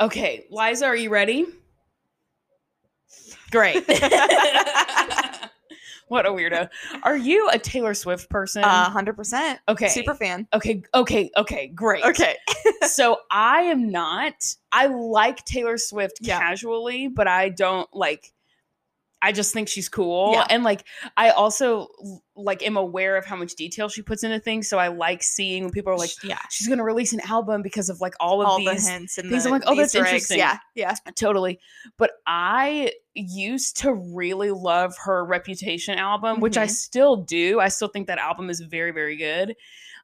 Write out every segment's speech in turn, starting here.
Okay, Liza, are you ready? Great. what a weirdo. Are you a Taylor Swift person? Uh, hundred percent. okay. Super fan. Okay, okay, okay, great. Okay. so I am not. I like Taylor Swift Yeah. casually, but I don't like. I just think she's cool, Yeah. and like I also like am aware of how much detail she puts into things. So I like seeing when people are like, yeah, she's gonna release an album because of like all of all these the hints and things. the I'm like, oh, that's interesting. Yeah, yeah. totally. But I used to really love her Reputation album, which I Mhm. still do. I still think that album is very, very good.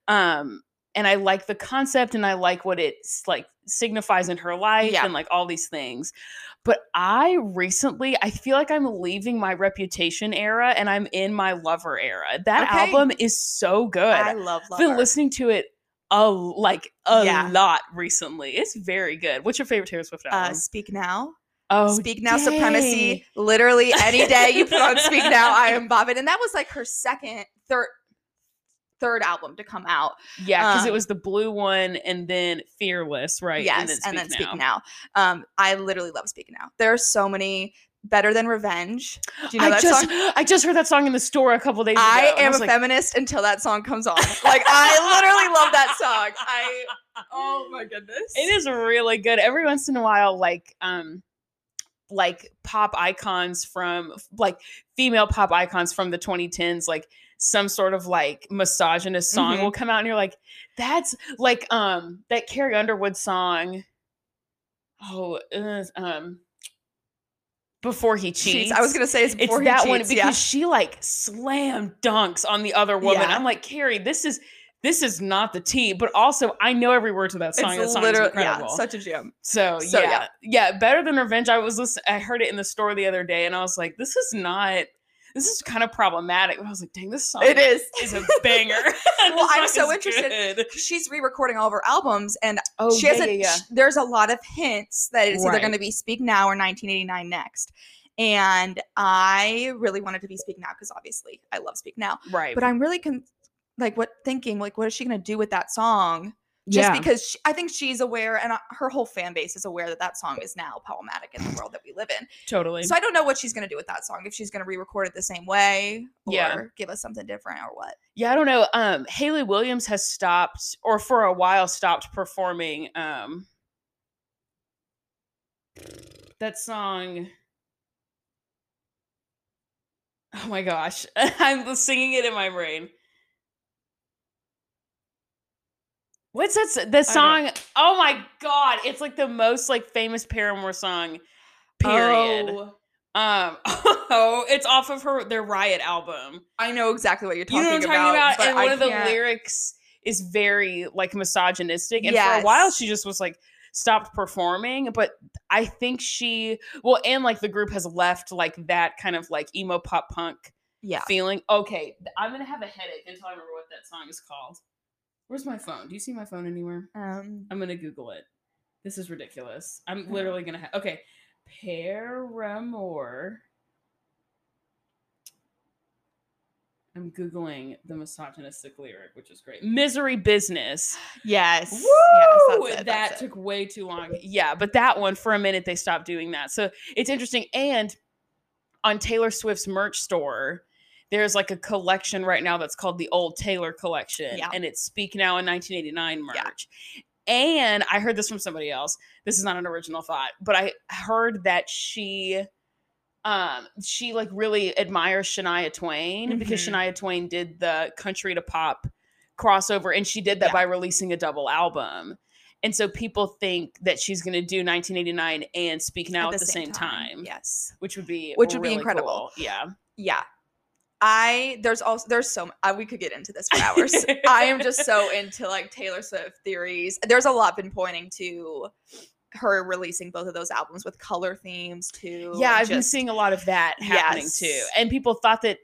Um, and I like the concept and I like what it's like signifies in her life Yeah. and like all these things. But I recently, I feel like I'm leaving my Reputation era and I'm in my Lover era. That Okay. album is so good. I love I've been listening to it a like a Yeah. lot recently. It's very good. What's your favorite Taylor Swift album? Uh, Speak Now. oh, Speak Now dang. Supremacy. Literally any day you put on Speak Now, I am bobbing. And that was like her second, third, third album to come out. Yeah, because it um, was the blue one and then Fearless, right? Yes, and then, Speak, now. Um, I literally love Speak Now. There are so many better than Revenge. Do you know I that just song? I just heard that song in the store a couple days ago. I am was a like, feminist until that song comes on. Like I literally love that song. I oh my goodness. It is really good. Every once in a while, like um like pop icons from like female pop icons from the 2010s, like some sort of like misogynist song Mhm. will come out and you're like, that's like um that Carrie Underwood song. Oh, uh, um before he cheats. Cheats. I was gonna say it's it's before he that one because yeah. she like slam dunks on the other woman. Yeah. I'm like, Carrie, this is this is not the tea, but also I know every word to that song. that It's song literally incredible. yeah, such a gem. so, so, yeah, yeah. yeah, better than Revenge. I was listening. I heard it in the store the other day, and I was like, this is not. This is kind of problematic. But I was like, dang, this song It is. is a banger. Well, I'm so interested. good. She's re-recording all of her albums, and Oh, she yeah, hasn't. yeah, yeah. There's a lot of hints that it's either going to be Speak Now or 1989 next. And I really wanted to be Speak Now because obviously I love Speak Now. Right. But I'm really con- like what thinking like what is she going to do with that song? Just yeah. because she, I think she's aware, and uh, her whole fan base is aware that that song is now problematic in the world that we live in. totally. So I don't know what she's going to do with that song. If she's going to re-record it the same way, or Yeah. give us something different, or what. Yeah, I don't know. Um, Hayley Williams has stopped, or for a while stopped performing. Um, that song. Oh my gosh, I'm singing it in my brain. What's that? The song? Oh my god, it's like the most like famous Paramore song. Period. Oh, Um. Oh, it's off of her their Riot album. I know exactly what you're You talking know what I'm talking about? And I one of the can't- lyrics is very like misogynistic. And for a while she just was like stopped performing. But I think she well, and like the group has left like that kind of like emo pop punk Yeah. feeling. Okay, I'm gonna have a headache until I remember what that song is called. Where's my phone? Do you see my phone anywhere? Um. I'm gonna Google it. This is ridiculous. I'm literally gonna have okay. Paramore. I'm googling the misogynistic lyric, which is great. Misery business. Yes. Woo! Yes. It, that it. took way too long. Yeah, but that one for a minute they stopped doing that. So it's interesting. And on Taylor Swift's merch store, there's like a collection right now that's called the Old Taylor Collection, Yeah. and it's Speak Now in 1989 Yeah. merch. And I heard this from somebody else. This is not an original thought, but I heard that she um she like really admires Shania Twain because Mhm. Shania Twain did the country to pop crossover and she did that Yeah. by releasing a double album. And so people think that she's going to do 1989 and Speak Now at, the, same, time, Yes. which would be Which would be incredible. cool. Yeah. Yeah. I there's also there's so uh, we could get into this for hours. I am just so into like Taylor Swift theories. There's a lot been pointing to her releasing both of those albums with color themes too. Yeah, I've been seeing a lot of that happening too. And people thought that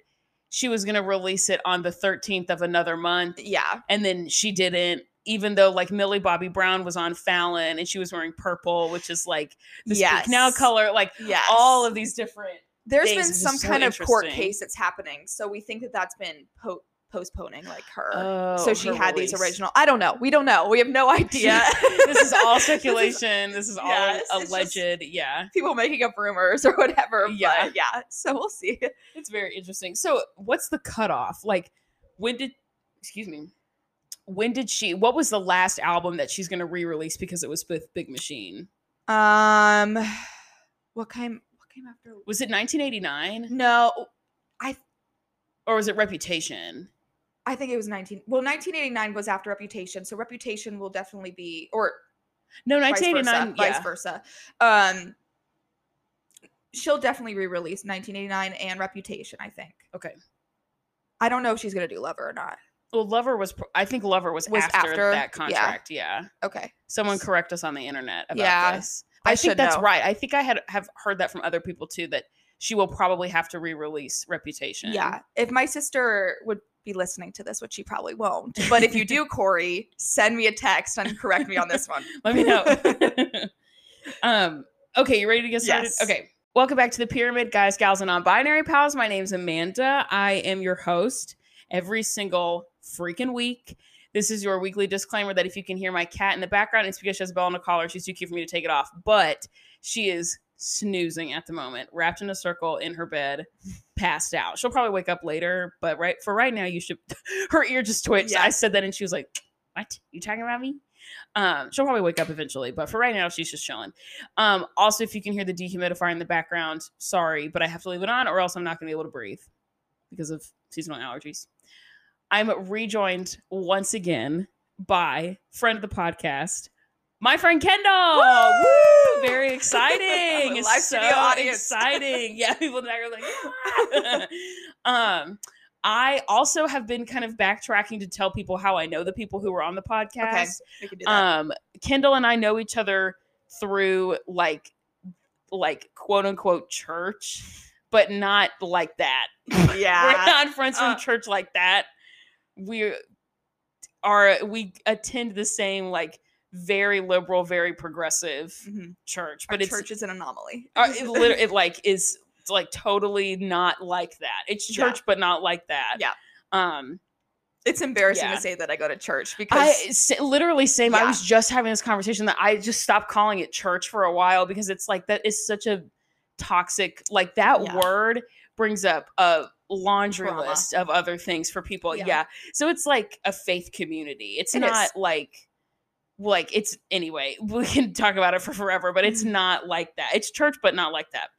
she was going to release it on the 13th of another month Yeah. and then she didn't even though like Millie Bobby Brown was on Fallon and she was wearing purple which is like the Yes. Speak Now color like Yes. all of these different There's been some so kind of court case that's happening, so we think that that's been po- postponing like her. Oh, so she her had these original. I don't know. We don't know. We have no idea. this is all This is- speculation. This is, all yes, it's alleged. yeah. people making up rumors or whatever. Yeah. But yeah. So we'll see. It's very interesting. So, what's the cutoff? Like, when did, excuse me, when did she, what was the last album that she's going to re release because it was with Big Machine? Um, what came? Came after? Was it 1989 No, I. or was it Reputation? I think it was 19. Well, 1989 was after Reputation, so Reputation will definitely be, or No, vice versa. 1989. Vice versa. Um, she'll definitely re-release 1989 and Reputation. I think. Okay. I don't know if she's gonna do Lover or not. Well, Lover was, I think Lover was, Was after, after? that Yeah. contract. Yeah. Okay. Someone correct us on the internet about Yeah, this. I I, think that's know. right. I think I had have heard that from other people too that she will probably have to re-release Reputation. Yeah. If my sister would be listening to this, which she probably won't, but if you do, Corey, send me a text and correct me on this one. Let me know. um, okay, you ready to get started? Yes. Okay. Welcome back to the Pyramid, guys, gals, and non-binary pals. My name's Amanda. I am your host every single freaking week. This is your weekly disclaimer that if you can hear my cat in the background, it's because she has a bell on the collar. She's too cute for me to take it off. But she is snoozing at the moment, wrapped in a circle in her bed, passed out. She'll probably wake up later, but right for right now, you should. her ear just twitched. I said that, and she was like, "What? You talking about me?" Um, she'll probably wake up eventually, but for right now, she's just chilling. Um, also, if you can hear the dehumidifier in the background, sorry, but I have to leave it on, or else I'm not going to be able to breathe because of seasonal allergies. I'm rejoined once again by friend of the podcast, my friend Kendall. Woo! Woo! Very exciting! Live so studio audience. exciting. Yeah, people in the back are like, "Ah!" um, I also have been kind of backtracking to tell people how I know the people who were on the podcast. Okay. We can do that. Um, Kendall and I know each other through like like quote unquote church, but not like that. Yeah. We're not friends from Uh. church like that. We are we attend the same like very liberal, very progressive Mhm. church, Our but it's church is an anomaly. uh, it, lit- it like is like totally not like that. It's Yeah. church, but not like that. Yeah. Um, It's embarrassing Yeah. to say that I go to church because I literally same. I was just having this conversation that I just stopped calling it church for a while because it's like that is such a toxic. Like that Yeah. word brings up a laundry Trauma. list of other things for people. Yeah. Yeah. So it's like a faith community. It's It not is. like like it's anyway. We can talk about it for forever, but it's Mhm. not like that. It's church, but not like that.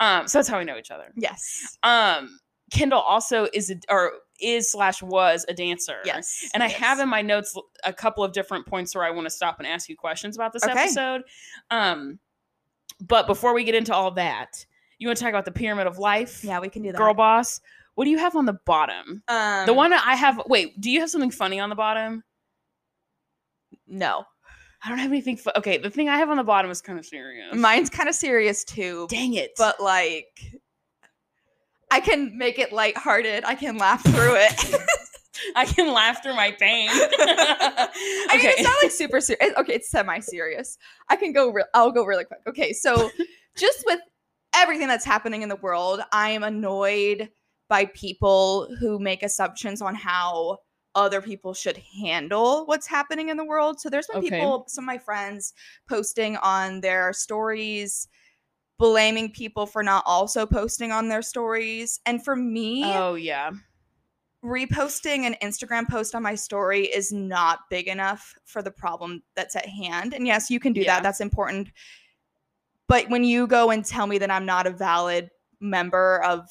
Um, so that's how we know each other. yes, Um, Kendall also is a, or is slash was a dancer. yes, And I yes. have in my notes a couple of different points where I want to stop and ask you questions about this Okay. episode. Um, but before we get into all that, you want to talk about the pyramid of life, Yeah, we can do that. girl boss. What do you have on the bottom? um, the one I have. Wait, do you have something funny on the bottom? No, I don't have anything. Fu- okay, the thing I have on the bottom is kind of serious. mine's kind of serious too. Dang it! but like I can make it lighthearted. I can laugh through it. I can laugh through my pain. I mean, it's not like super serious. Okay, it's semi-serious. I can go. Re- I'll go really quick. Okay, so just with everything that's happening in the world, I am annoyed by people who make assumptions on how other people should handle what's happening in the world. So there's been Okay. people, some of my friends, posting on their stories, blaming people for not also posting on their stories. And for me, oh yeah. reposting an Instagram post on my story is not big enough for the problem that's at hand. And yes, you can do Yeah. that. That's important. But when you go and tell me that I'm not a valid member of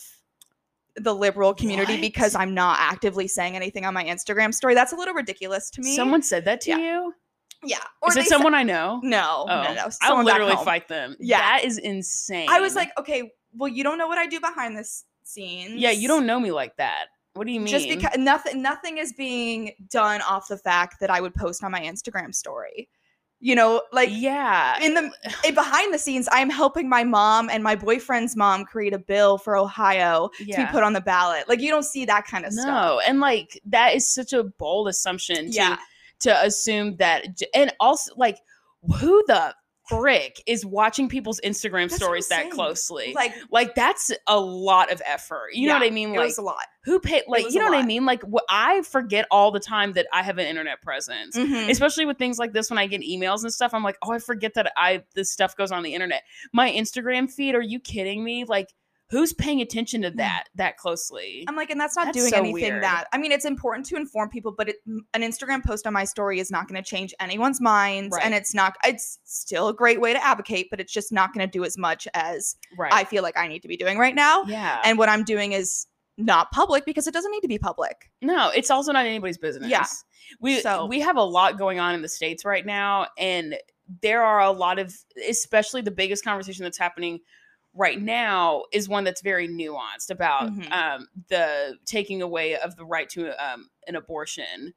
the liberal community What? because I'm not actively saying anything on my Instagram story, that's a little ridiculous to me. Someone said that to Yeah. you. yeah. Is they it said- someone I know? no, Oh, no, no. I'll someone literally fight them. Yeah. that is insane. I was like, okay, well, you don't know what I do behind the s- scenes. yeah, you don't know me like that. What do you mean? just because nothing nothing is being done off the fact that I would post on my Instagram story. You know, like yeah, in the in behind the scenes, I'm helping my mom and my boyfriend's mom create a bill for Ohio to be put on the ballot. Like you don't see that kind of stuff. No, and like that is such a bold assumption to Yeah. to assume that, and also like who the brick is watching people's Instagram That's stories that closely. Like, Like that's a lot of effort. You know what I mean? It Like was a lot. who paid like you know what I mean? Like wh- I forget all the time that I have an internet presence. Mhm. Especially with things like this when I get emails and stuff, I'm like, oh, I forget that I this stuff goes on the internet. My Instagram feed, are you kidding me? Like, who's paying attention to mm. that that closely? I'm like, and that's not That's doing so anything weird. that I mean, it's important to inform people, but it, an Instagram post on my story is not going to change anyone's minds, and it's not. It's still a great way to advocate, but it's just not going to do as much as right. I feel like I need to be doing right now. yeah. And what I'm doing is not public because it doesn't need to be public. No, it's also not anybody's business. Yeah. We So- we have a lot going on in the states right now and there are a lot of especially the biggest conversation that's happening right now is one that's very nuanced about Mhm. um the taking away of the right to um an abortion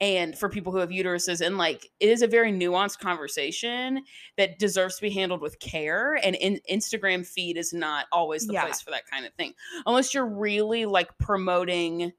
and for people who have uteruses and like it is a very nuanced conversation that deserves to be handled with care and in instagram feed is not always the Yeah. place for that kind of thing unless you're really like promoting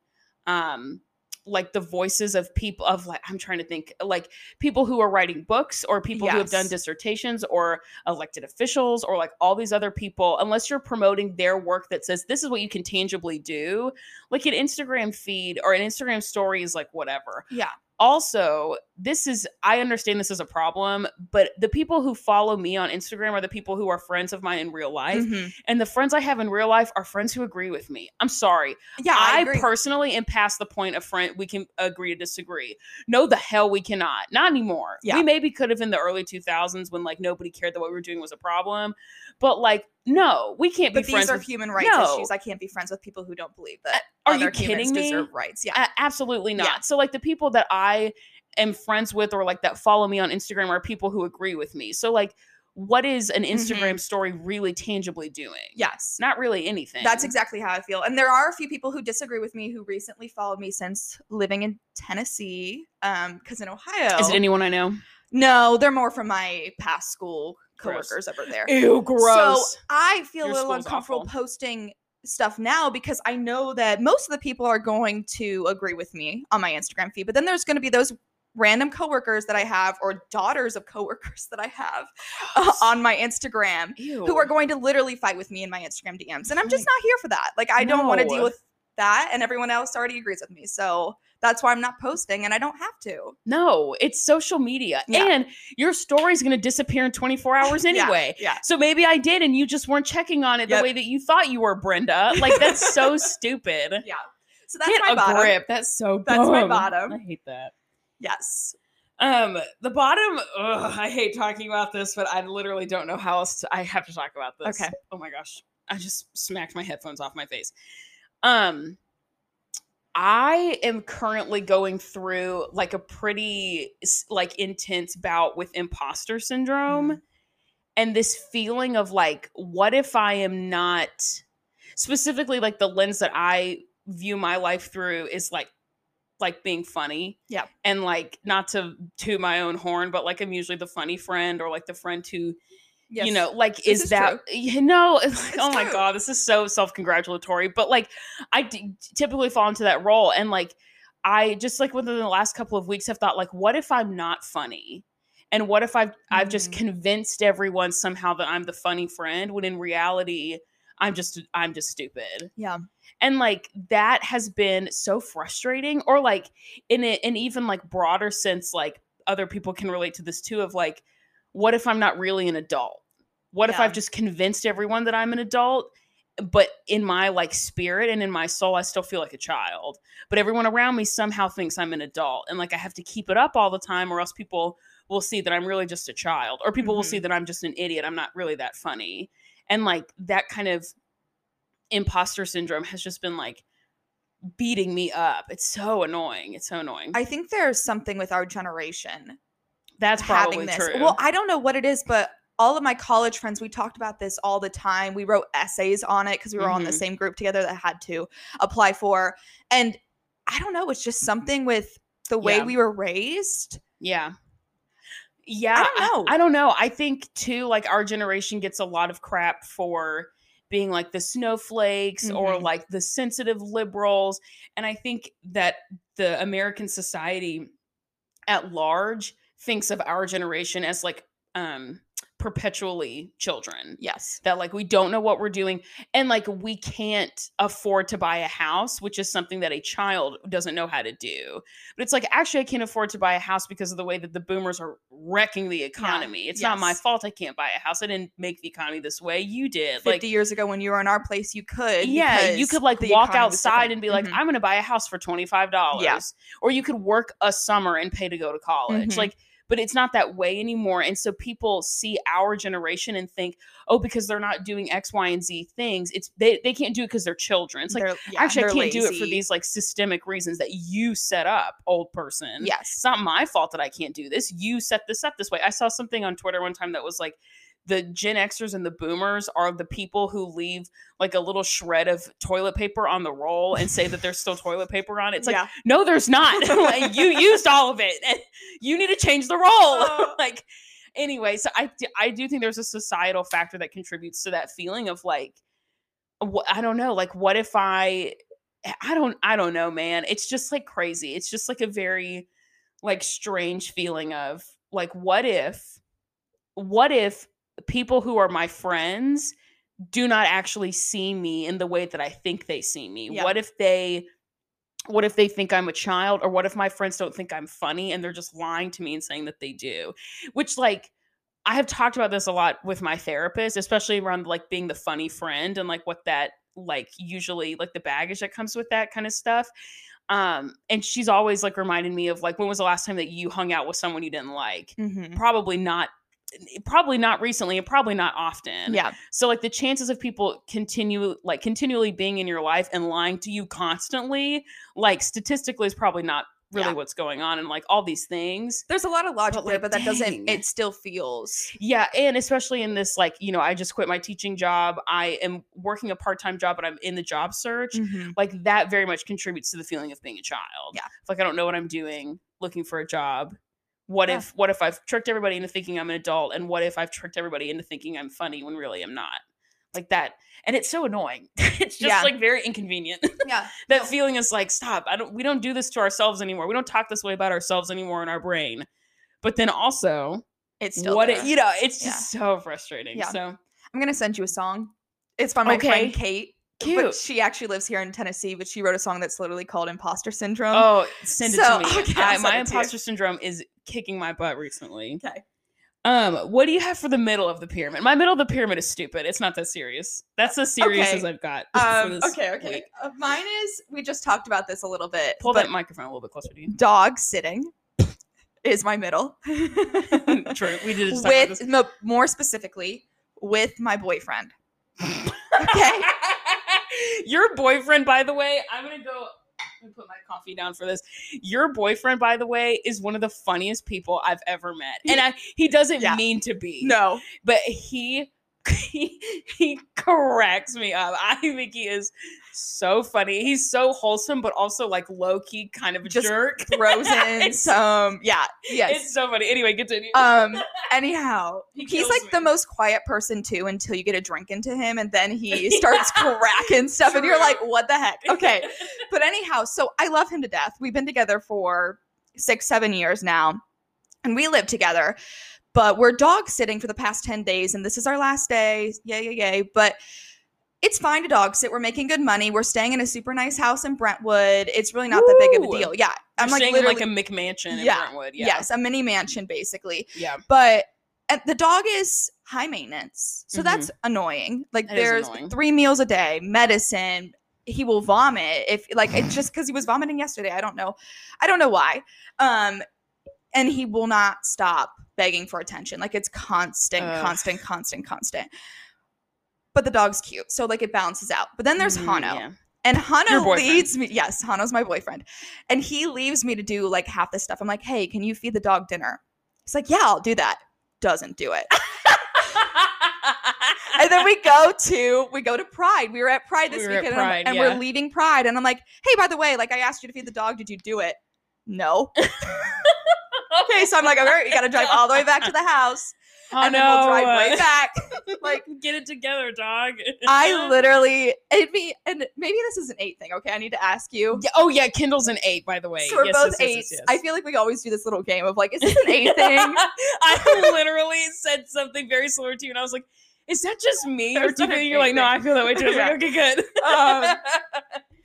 um like the voices of people of like i'm trying to think like people who are writing books or people who have done dissertations or elected officials or like all these other people unless you're promoting their work that says this is what you can tangibly do like an instagram feed or an instagram story is like whatever Yeah. Also this is i understand this is a problem but the people who follow me on instagram are the people who are friends of mine in real life Mhm. and the friends i have in real life are friends who agree with me i'm sorry Yeah, I, I, personally am past the point of friend we can agree to disagree. No, the hell we cannot. Not anymore. Yeah. We maybe could have in the early 2000s when like nobody cared that what we were doing was a problem. But like, no, we can't but be friends. these are with human rights No. issues. I can't be friends with people who don't believe that. are you kidding me? Deserve rights. Yeah. A- absolutely not. Yeah. So like the people that I am friends with or like that follow me on Instagram are people who agree with me. So like what is an Mm-hmm. Instagram story really tangibly doing? yes. Not really anything. That's exactly how I feel. And there are a few people who disagree with me who recently followed me since living in Tennessee. Um, because in Ohio, Is it anyone I know? No, they're more from my past school Gross. coworkers over there. Ew, gross. So I feel Your a little uncomfortable awful. posting stuff now because I know that most of the people are going to agree with me on my Instagram feed. But then there's going to be those random coworkers that I have or daughters of coworkers that I have uh, on my Instagram Ew. who are going to literally fight with me in my Instagram DMs. And I'm just not here for that. Like I don't want to deal with that and everyone else already agrees with me. So that's why I'm not posting and I don't have to. No, it's social media. Yeah. And your story's going to disappear in 24 hours anyway. Yeah. So maybe I did and you just weren't checking on it Yep. the way that you thought you were, Brenda. Like that's so stupid. Yeah. So that's Get my a bottom. grip. That's so That's my bottom. I hate that. Yes. Um, the bottom, ugh, I hate talking about this, but I literally don't know how else to, I have to talk about this. Okay. Oh my gosh. I just smacked my headphones off my face. Um, I am currently going through like a pretty like intense bout with imposter syndrome Mm. and this feeling of like what if I am not specifically like the lens that I view my life through is like like being funny. Yeah. And like not to to my own horn, but like I'm usually the funny friend or like the friend who Yes. you know like This is, is that you know it's like, oh my god this is so self-congratulatory but like i d- typically fall into that role and like i just like within the last couple of weeks have thought like what if i'm not funny and what if i've i've just Mm. convinced everyone somehow that i'm the funny friend when in reality i'm just i'm just stupid Yeah. and like that has been so frustrating or like in a, an even like broader sense like other people can relate to this too of like what if i'm not really an adult what if i've just convinced everyone that i'm an adult? But in my like spirit and in my soul i still feel like a child. But everyone around me somehow thinks i'm an adult and like i have to keep it up all the time or else people will see that i'm really just a child or people will see mm-hmm. that i'm just an idiot. I'm not really that funny. And like that kind of imposter syndrome has just been like beating me up. It's so annoying. It's so annoying. I think there's something with our generation that's probably having this. true. Well, I don't know what it is, but all of my college friends, we talked about this all the time. We wrote essays on it because we were on the Mhm. same group together that had to apply for. And I don't know, it's just something with the way Yeah. we were raised. Yeah. Yeah. I don't know. I, don't know. I think too, like our generation gets a lot of crap for being like the snowflakes or Mhm. like the sensitive liberals. And I think that the American society at large thinks of our generation as like um perpetually children Yes. that like we don't know what we're doing and like we can't afford to buy a house which is something that a child doesn't know how to do but it's like actually i can't afford to buy a house because of the way that the boomers are wrecking the economy it's not my fault i can't buy a house i didn't make the economy this way you did 50 like years ago when you were in our place, you could. yeah you could like walk outside and be like Mhm. i'm gonna buy a house for $25 Yeah. or you could work a summer and pay to go to college Mhm. like but it's not that way anymore and so people see our generation and think oh because they're not doing x y and z things. It's they, they can't do it because they're children. It's like yeah, actually i can't do it for these like systemic reasons that you set up old person. Yes. it's not my fault that i can't do this. You set this up this way. I saw something on twitter one time that was like the Gen Xers and the boomers are the people who leave like a little shred of toilet paper on the roll and say that there's still toilet paper on it. It's like, yeah. no, there's not. Like, you used all of it. And you need to change the roll. Oh. like, anyway, so I I do think there's a societal factor that contributes to that feeling of like, I don't know, like, what if I, I don't, I don't know, man. It's just like crazy. It's just like a very, like, strange feeling of like, what if, what if people who are my friends do not actually see me in the way that I think they see me? Yeah. What if they what if they think I'm a child or what if my friends don't think I'm funny and they're just lying to me and saying that they do? Which like I have talked about this a lot with my therapist, especially around like being the funny friend and like what that like usually like the baggage that comes with that kind of stuff. Um and she's always like reminding me of like when was the last time that you hung out with someone you didn't like? Mhm. Probably not probably not recently and probably not often. Yeah. So like the chances of people continue like continually being in your life and lying to you constantly, like statistically is probably not really Yeah. what's going on and like all these things. There's a lot of logic But, there, like, but that doesn't. It still feels. Yeah, and especially in this like, you know, I just quit my teaching job. I am working a part-time job but I'm in the job search. Mhm. Like that very much contributes to the feeling of being a child. Yeah. Like I don't know what I'm doing, looking for a job. What Yeah. if what if I've tricked everybody into thinking I'm an adult and what if I've tricked everybody into thinking I'm funny when really I'm not? Like that. And it's so annoying. it's just Yeah. like very inconvenient. Yeah. that No. feeling is like stop. I don't we don't do this to ourselves anymore. We don't talk this way about ourselves anymore in our brain. But then also It's still what there. it, you know, it's Yeah. just so frustrating. Yeah. So I'm gonna send you a song. It's by my Okay. friend Kate. Cute. But she actually lives here in Tennessee, but she wrote a song that's literally called Imposter Syndrome. Oh, send it so- to me. okay, I, my it to you. imposter syndrome is kicking my butt recently. Okay. Um, what do you have for the middle of the pyramid? My middle of the pyramid is stupid. It's not that serious. That's as serious Okay. as I've got. Um, okay, okay. Uh, mine is we just talked about this a little bit. Pull that microphone a little bit closer to you. dog sitting is my middle. True. We did just talk about with mo- more specifically with my boyfriend. Okay. Your boyfriend, by the way, I'm gonna go. Let me put my coffee down for this. Your boyfriend, by the way, is one of the funniest people I've ever met, and I, he doesn't Yeah. mean to be. No. but he he, he cracks me up. I think he is so funny. He's so wholesome, but also like low key kind of a Just jerk. Throws in some yeah, yes. It's so funny. Anyway, continue. um anyhow He he's like the most quiet person too until you get a drink into him and then he starts cracking stuff and you're like what the heck okay but anyhow so i love him to death we've been together for six seven years now and we live together but we're dog sitting for the past 10 days and this is our last day yay yay yay but it's fine to dog sit. We're making good money. We're staying in a super nice house in Brentwood. It's really not that big of a deal. Yeah. I'm I'm like literally like a McMansion in Yeah. Brentwood. Yeah. yes, a mini mansion basically Yeah. but and the dog is high maintenance so that's annoying like Mm-hmm. Is there's annoying. three meals a day medicine he will vomit if like it's just because he was vomiting yesterday i don't know i don't know why um and he will not stop begging for attention like it's constant Ugh. constant constant constant but the dog's cute so like it balances out but then there's Mm, hano yeah. and Hano leads me. Yes, Hano's my boyfriend. And he leaves me to do like half this stuff. I'm like, hey, can you feed the dog dinner? He's like, yeah, I'll do that. Doesn't do it. and then we go to we go to Pride. We were at Pride this We weekend and, Pride, and yeah. we're leaving Pride. And I'm like, hey, by the way, like I asked you to feed the dog. Did you do it? No. okay, so I'm like, all right, you gotta drive all the way back to the house. Oh and no! then we'll drive way back. Like, get it together, dog. I literally, it'd be, and maybe this is an eight thing. Okay, I need to ask you. Yeah, oh yeah, Kendall's an eight, by the way. So we're Yes, both yes, eights. yes. I feel like we always do this little game of like, is this an eight thing? I literally said something very similar to you, and I was like, "Is that just me?" Or do you think you're like, "No. I feel that way too." I was Yeah. like, "Okay, good." Um,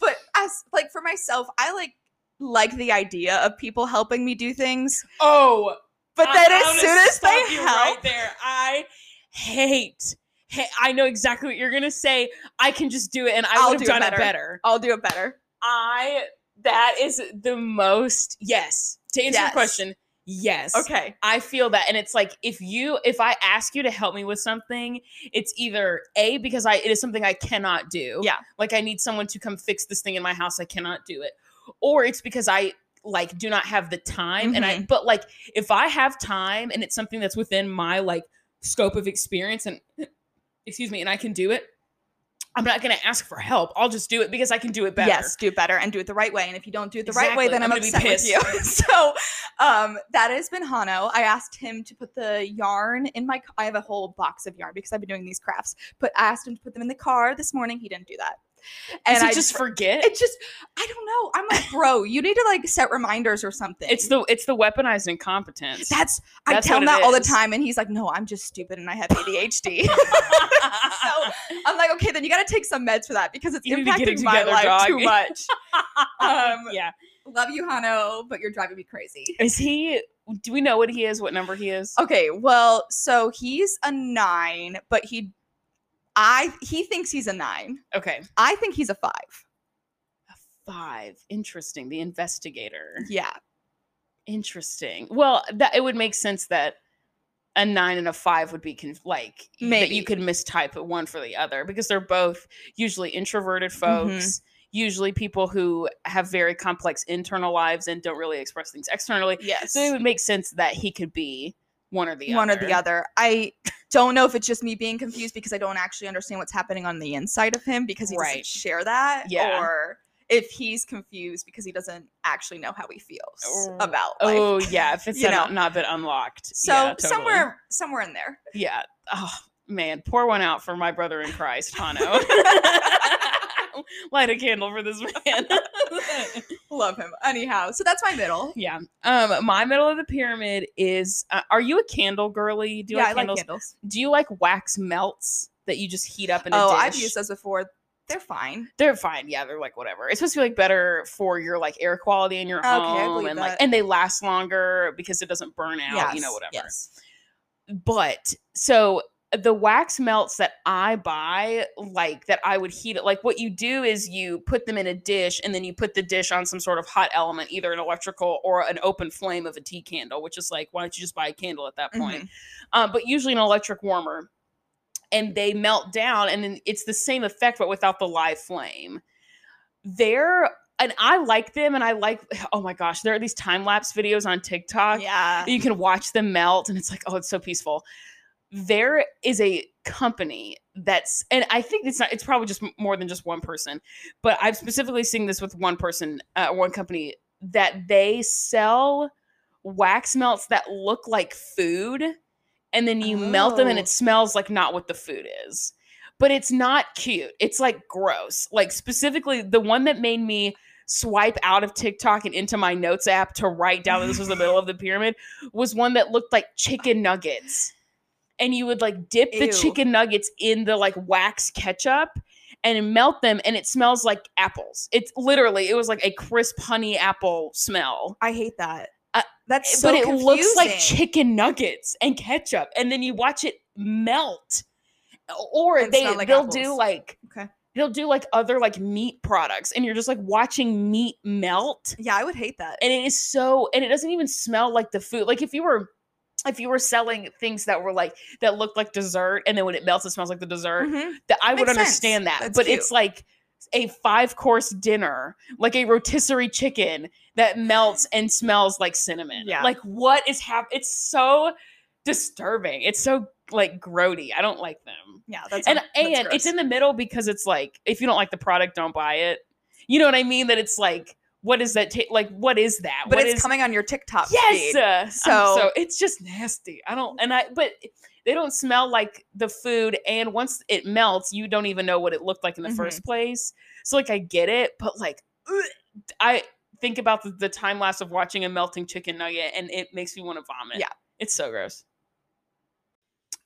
but as like for myself, I like like the idea of people helping me do things. oh, But I- then I as soon as they you help, right there, I hate. Hey, I know exactly what you're gonna say. I can just do it, and I I'll would do have it done it better. better. I'll do it better. I that is the most yes. To answer your question, yes. Okay. I feel that, and it's like if you if I ask you to help me with something, it's either a because I it is something I cannot do. Yeah. like I need someone to come fix this thing in my house. I cannot do it, or it's because I like do not have the time. And I Mhm. but like if I have time and it's something that's within my like scope of experience and excuse me, and I can do it. I'm not going to ask for help. I'll just do it because I can do it better. Yes, do it better and do it the right way. And if you don't do it the right way, then I'm, I'm gonna be pissed. with you. so um, that has been Hano. I asked him to put the yarn in my. I have a whole box of yarn because I've been doing these crafts. But I asked him to put them in the car this morning. He didn't do that. And I just forget. It just, I don't know. I'm like, bro, you need to like set reminders or something. It's the it's the weaponized incompetence. that's I tell him that all the time, and he's like, "No, I'm just stupid and I have ADHD." so I'm like, "Okay, then you got to take some meds for that because it's You to it impacting my together, life dog. too much." Um, yeah. Love you, Hano, but you're driving me crazy. Is he? Do we know what he is? What number he is? Okay, well, so he's a nine, but he, I he thinks he's a nine. Okay. I think he's a five. A five. Interesting. The investigator. Yeah, Interesting. Well, that it would make sense that a nine and a five would be conf- like that you could mistype it one for the other because they're both usually introverted Mm-hmm. folks. Usually, people who have very complex internal lives and don't really express things externally. yes. So it would make sense that he could be one or the one other. or the other. I don't know if it's just me being confused because I don't actually understand what's happening on the inside of him because he Right. doesn't share that, Yeah. or if he's confused because he doesn't actually know how he feels Oh, about oh, life. Oh yeah, if it's You not, know. not been unlocked. so Yeah, totally. somewhere, somewhere in there. Yeah. Oh man, pour one out for my brother in Christ, Hano. Light a candle for this man. Love him. Anyhow, so that's my middle. yeah. Um, my middle of the pyramid is. Uh, are you a candle girly? Do you yeah, like I like candles? candles. Do you like wax melts that you just heat up in a Oh, dish? I've used those before. They're fine. They're fine. Yeah, they're like whatever. It's supposed to be like better for your like air quality in your Okay, home, and like and they last longer because it doesn't burn out. you know, whatever. Yes. but so the wax melts that I buy, like that I would heat it, like what you do is you put them in a dish and then you put the dish on some sort of hot element, either an electrical or an open flame of a tea candle, which is like, why don't you just buy a candle at that point? Mhm. Um, but usually an electric warmer. And they melt down, and then it's the same effect, but without the live flame. They're and I like them, and I like. Oh my gosh, there are these time lapse videos on TikTok Yeah. you can watch them melt and it's like oh it's so peaceful there is a company that's and i think it's not it's probably just more than just one person but i've specifically seen this with one person uh, one company that they sell wax melts that look like food and then you melt them and Oh. it smells like not what the food is but it's not cute it's like gross like specifically the one that made me swipe out of TikTok and into my notes app to write down that this was the middle of the pyramid was one that looked like chicken nuggets. And you would like dip the chicken nuggets in the like wax ketchup and melt them and it smells like apples. It's literally it was like a crisp honey apple smell. I hate that. Uh, That's so but it looks like chicken nuggets and ketchup and then you watch it melt. Or And they like they'll do like Okay. they'll do like other like meat products and you're just like watching meat melt Yeah, I would hate that. and it is so and it doesn't even smell like the food like if you were if you were selling things that were like that looked like dessert and then when it melts it smells like the dessert Mhm. that i would Makes sense. understand that That's but cute. it's like a five course dinner like a rotisserie chicken that melts and smells like cinnamon Yeah. like what is happening it's so disturbing it's so like grody i don't like them Yeah, that's and that's and it's in the middle because it's like if you don't like the product don't buy it you know what i mean that it's like what is that ta- like what is that but What it's is- coming on your TikTok yes feed. uh, So- so it's just nasty i don't and i but they don't smell like the food and once it melts you don't even know what it looked like in the Mhm. first place so like i get it but like ugh, i think about the, the time lapse of watching a melting chicken nugget and it makes me want to vomit Yeah. it's so gross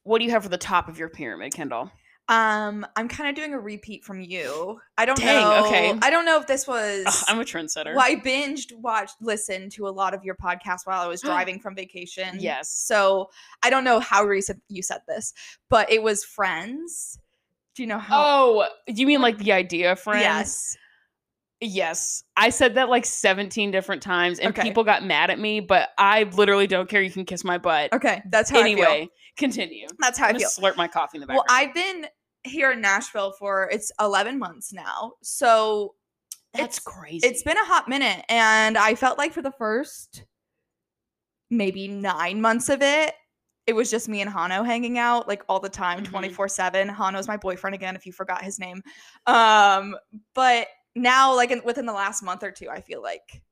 what do you have for the top of your pyramid kendall Um, I'm kind of doing a repeat from you. I don't Dang, know. okay. I don't know if this was. Ugh, i'm a trendsetter well, I binged, watched, listened to a lot of your podcasts while I was driving from vacation. Yes. So I don't know how recent you said this, but it was Friends. Do you know how? oh you mean like the idea friends yes. Yes. I said that like 17 different times and Okay. people got mad at me, but I literally don't care. You can kiss my butt. Okay, that's how anyway, continue. That's how I'm I feel. slurp my coffee in the back. Well. I've been here in Nashville for it's 11 months now. So That's it's crazy. it's been a hot minute and I felt like for the first maybe 9 months of it it was just me and Hano hanging out like all the time Mhm. 24/7. Hano's my boyfriend again if you forgot his name. Um but now like in, within the last month or two I feel like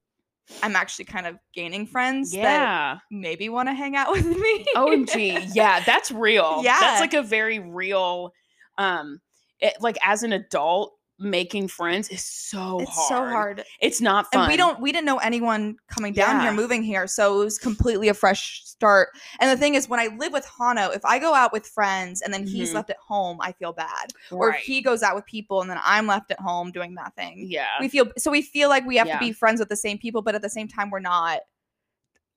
I'm actually kind of gaining friends that yeah. maybe want to hang out with me. OMG. Yeah, that's real. Yeah. That's like a very real um it, like as an adult making friends is so it's hard. so hard. It's not fun. and we don't we didn't know anyone coming down here moving here so it was completely a fresh start and the thing is when i live with hano if i go out with friends and then he's Mhm. left at home i feel bad or if he goes out with people and then i'm left at home doing nothing yeah. we feel so we feel like we have Yeah. to be friends with the same people but at the same time we're not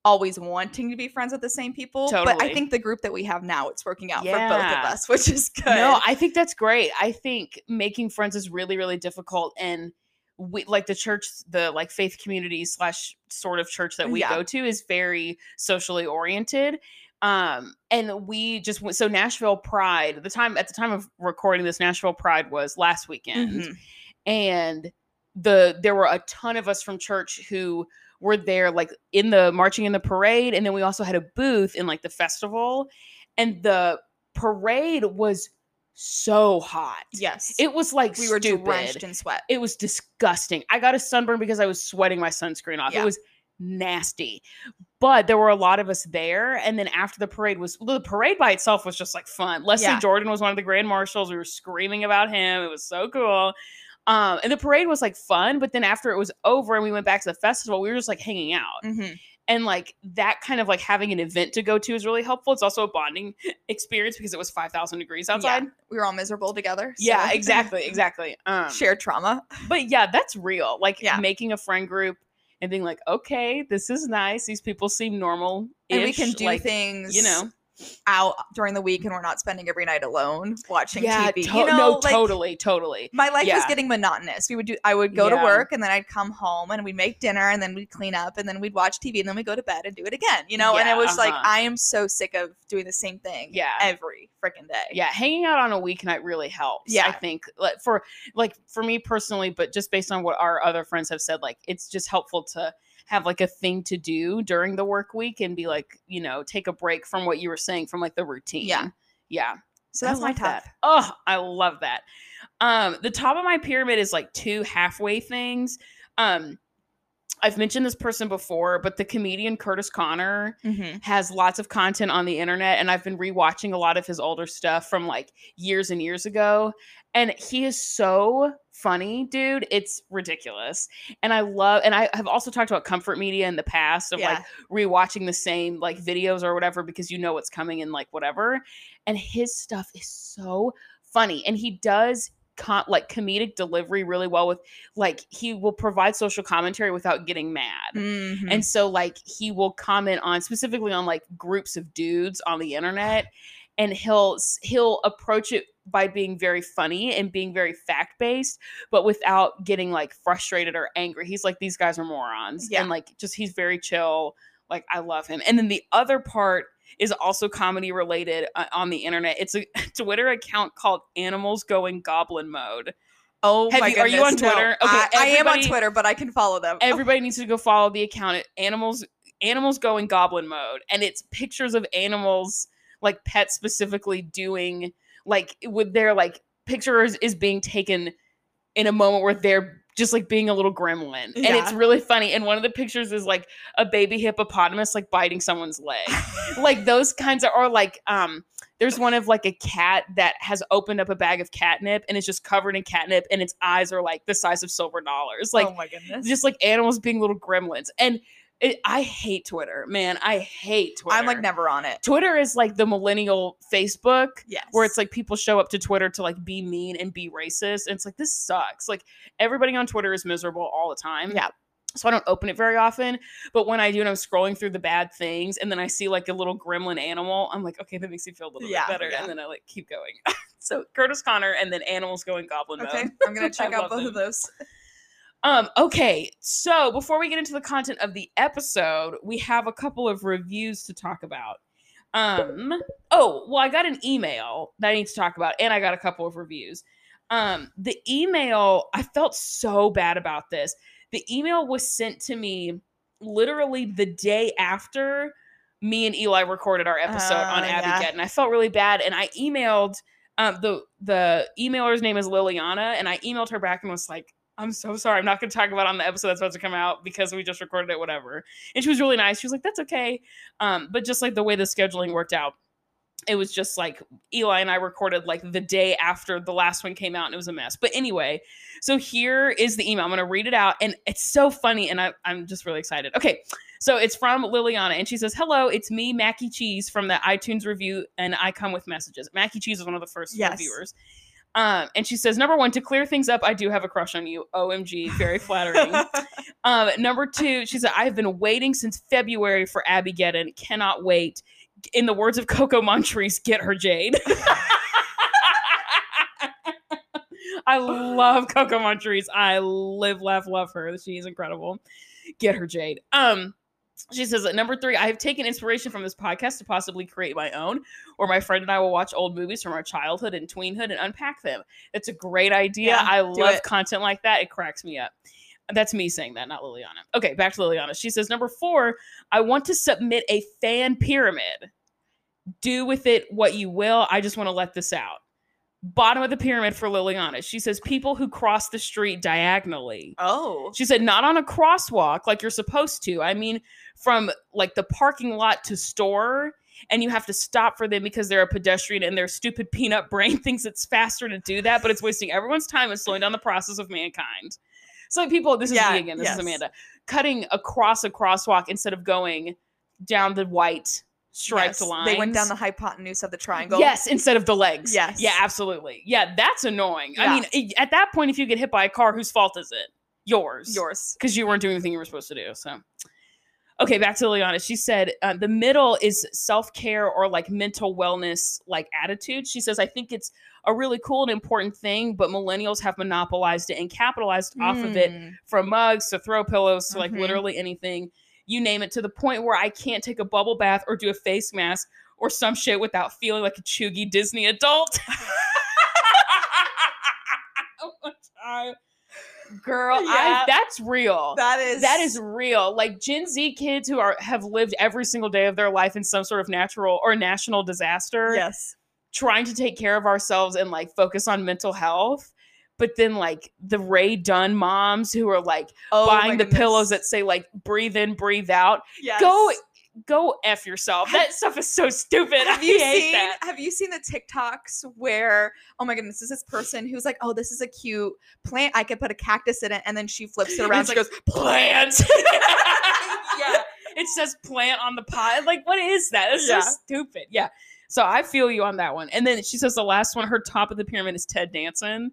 always wanting to be friends with the same people but i think the group that we have now it's working out for both of us which is good No, I think that's great. I think making friends is really, really difficult. And we like the church, the like faith community slash sort of church that we Yeah. go to is very socially oriented. Um, and we just went so Nashville Pride, the time at the time of recording this, Nashville Pride was last weekend. Mhm. And the there were a ton of us from church who were there like in the marching in the parade and then we also had a booth in like the festival and the parade was so hot. Yes. It was like we were stupid. drenched in sweat. It was disgusting. I got a sunburn because i was sweating my sunscreen off. Yeah. it was nasty. But there were a lot of us there and then after the parade was the parade by itself was just like fun. Leslie Yeah. jordan was one of the grand marshals. We were screaming about him. It was so cool um and the parade was like fun but then after it was over and we went back to the festival we were just like hanging out Mhm. and like that kind of like having an event to go to is really helpful it's also a bonding experience because it was 5000 degrees outside Yeah, we were all miserable together. yeah, exactly exactly um Shared trauma. but yeah, that's real. Like Yeah. making a friend group and being like, okay, this is nice. These people seem normal. And we can do like, things, you know. Out during the week, and we're not spending every night alone watching Yeah, TV. to- you know, no, like, totally, totally. My life was getting monotonous. We would do. I would go to work, and then I'd come home, and we'd make dinner, and then we'd clean up, and then we'd watch TV, and then we'd go to bed and do it again. You know, and it was like uh-huh. I am so sick of doing the same thing. Yeah. every freaking day. Yeah, hanging out on a weeknight really helps. Yeah. I think like for like for me personally, but just based on what our other friends have said, like it's just helpful to have like a thing to do during the work week and be like, you know, take a break from what you were saying from like the routine. Yeah. Yeah. So that's my top. that. Oh, I love that. Um, the top of my pyramid is like two halfway things. Um, I've mentioned this person before, but the comedian Curtis Connor Mhm. has lots of content on the internet, and I've been rewatching a lot of his older stuff from like years and years ago. And he is so funny, dude. It's ridiculous. And I love, and I have also talked about comfort media in the past of like rewatching the same like videos or whatever because you know what's coming in like whatever. And his stuff is so funny. And he does con- like comedic delivery really well with like he will provide social commentary without getting mad. Mhm. And so like he will comment on specifically on like groups of dudes on the internet and he'll he'll approach it by being very funny and being very fact based but without getting like frustrated or angry. He's like these guys are morons Yeah. and like just he's very chill. Like I love him. And then the other part is also comedy related uh, on the internet. It's a Twitter account called Animals Going Goblin Mode. oh have my you- are you on goodness, no. Twitter? Okay, I, I am on Twitter, but I can follow them. everybody needs to go follow the account at animals animals go in goblin mode and it's pictures of animals like pets specifically doing like with their like pictures is being taken in a moment where they're just like being a little gremlin and it's really funny and one of the pictures is like a baby hippopotamus like biting someone's leg like those kinds of or like um There's one of like a cat that has opened up a bag of catnip and it's just covered in catnip, and its eyes are like the size of silver dollars. Like oh my goodness. just like animals being little gremlins. And it, I hate Twitter, man. I hate Twitter. I'm like never on it. Twitter is like the millennial Facebook Yes. where it's like people show up to Twitter to like be mean and be racist. And it's like, this sucks. Like everybody on Twitter is miserable all the time. Yeah. So I don't open it very often. But when I do and I'm scrolling through the bad things and then I see like a little gremlin animal, I'm like, okay, that makes me feel a little Yeah, bit better. yeah. And then I like keep going. so Curtis Connor and then animals going goblin Okay, mode. I'm gonna check out both them. of those. Um, okay, so before we get into the content of the episode, we have a couple of reviews to talk about. Um, oh, well, I got an email that I need to talk about, and I got a couple of reviews. Um, the email, I felt so bad about this. The email was sent to me literally the day after me and Eli recorded our episode on Oh, Abby yeah. and I felt really bad. And I emailed um, the the emailer's name is Liliana, and I emailed her back and was like, I'm so sorry. I'm not going to talk about it on the episode that's about to come out because we just recorded it, whatever. And she was really nice. She was like, that's okay. Um, but just like the way the scheduling worked out, it was just like Eli and I recorded like the day after the last one came out and it was a mess. But anyway, so here is the email. I'm going to read it out and it's so funny and I, I'm just really excited. Okay. So it's from Liliana and she says, Hello, it's me, Mackie Cheese from the iTunes review and I come with messages. Mackie Cheese is one of the first Yes. reviewers. Um, and she says, Number one, to clear things up, I do have a crush on you. OMG, very flattering. Um, number two, she said, I've been waiting since February for Abby Geddon. Cannot wait. In the words of Coco Montrese, get her Jade. I love Coco Montrese. I live, laugh, love her. She's incredible. Get her Jade. Um, she says at number three, I have taken inspiration from this podcast to possibly create my own, or my friend and I will watch old movies from our childhood and tweenhood and unpack them. It's a great idea. Yeah, I love it. content like that. It cracks me up. That's me saying that, not Liliana. Okay, back to Liliana. She says, number four, I want to submit a fan pyramid. Do with it what you will. I just want to let this out. Bottom of the pyramid for Liliana. She says, people who cross the street diagonally. oh. She said, not on a crosswalk like you're supposed to. I mean, from like the parking lot to store, and you have to stop for them because they're a pedestrian and their stupid peanut brain thinks it's faster to do that, but it's wasting everyone's time and slowing down the process of mankind. So, people, this is Yeah, me again. This yes. is Amanda. Cutting across a crosswalk instead of going down the white striped Yes, lines. They went down the hypotenuse of the triangle. Yes, instead of the legs. Yes. Yeah, absolutely. Yeah, that's annoying. I mean, at that point, if you get hit by a car, whose fault is it? Yours. Yours. Because you weren't doing the thing you were supposed to do. So, okay, back to Liliana. She said uh, the middle is self care or like mental wellness, like attitude. She says, I think it's a really cool and important thing, but millennials have monopolized it and capitalized off of it Mm. from mugs to throw pillows to like Mhm. literally anything you name it to the point where i can't take a bubble bath or do a face mask or some shit without feeling like a chuggy disney adult Oh my God. Girl Yeah. I, that's real That is that is real like gen z kids who are have lived every single day of their life in some sort of natural or national disaster yes. trying to take care of ourselves and like focus on mental health but then like the Rae Dunn moms who are like Oh, buying the goodness. pillows that say like breathe in breathe out yes. go go f yourself that stuff is so stupid Have I you hate seen that. have you seen the TikToks where oh my goodness, this is this person who's like, oh, this is a cute plant. I could put a cactus in it, and then she flips it around. It's She like, goes, plant yeah it says plant on the pot like what is that it's Yeah. so stupid yeah so i feel you on that one and then she says the last one her top of the pyramid is ted danson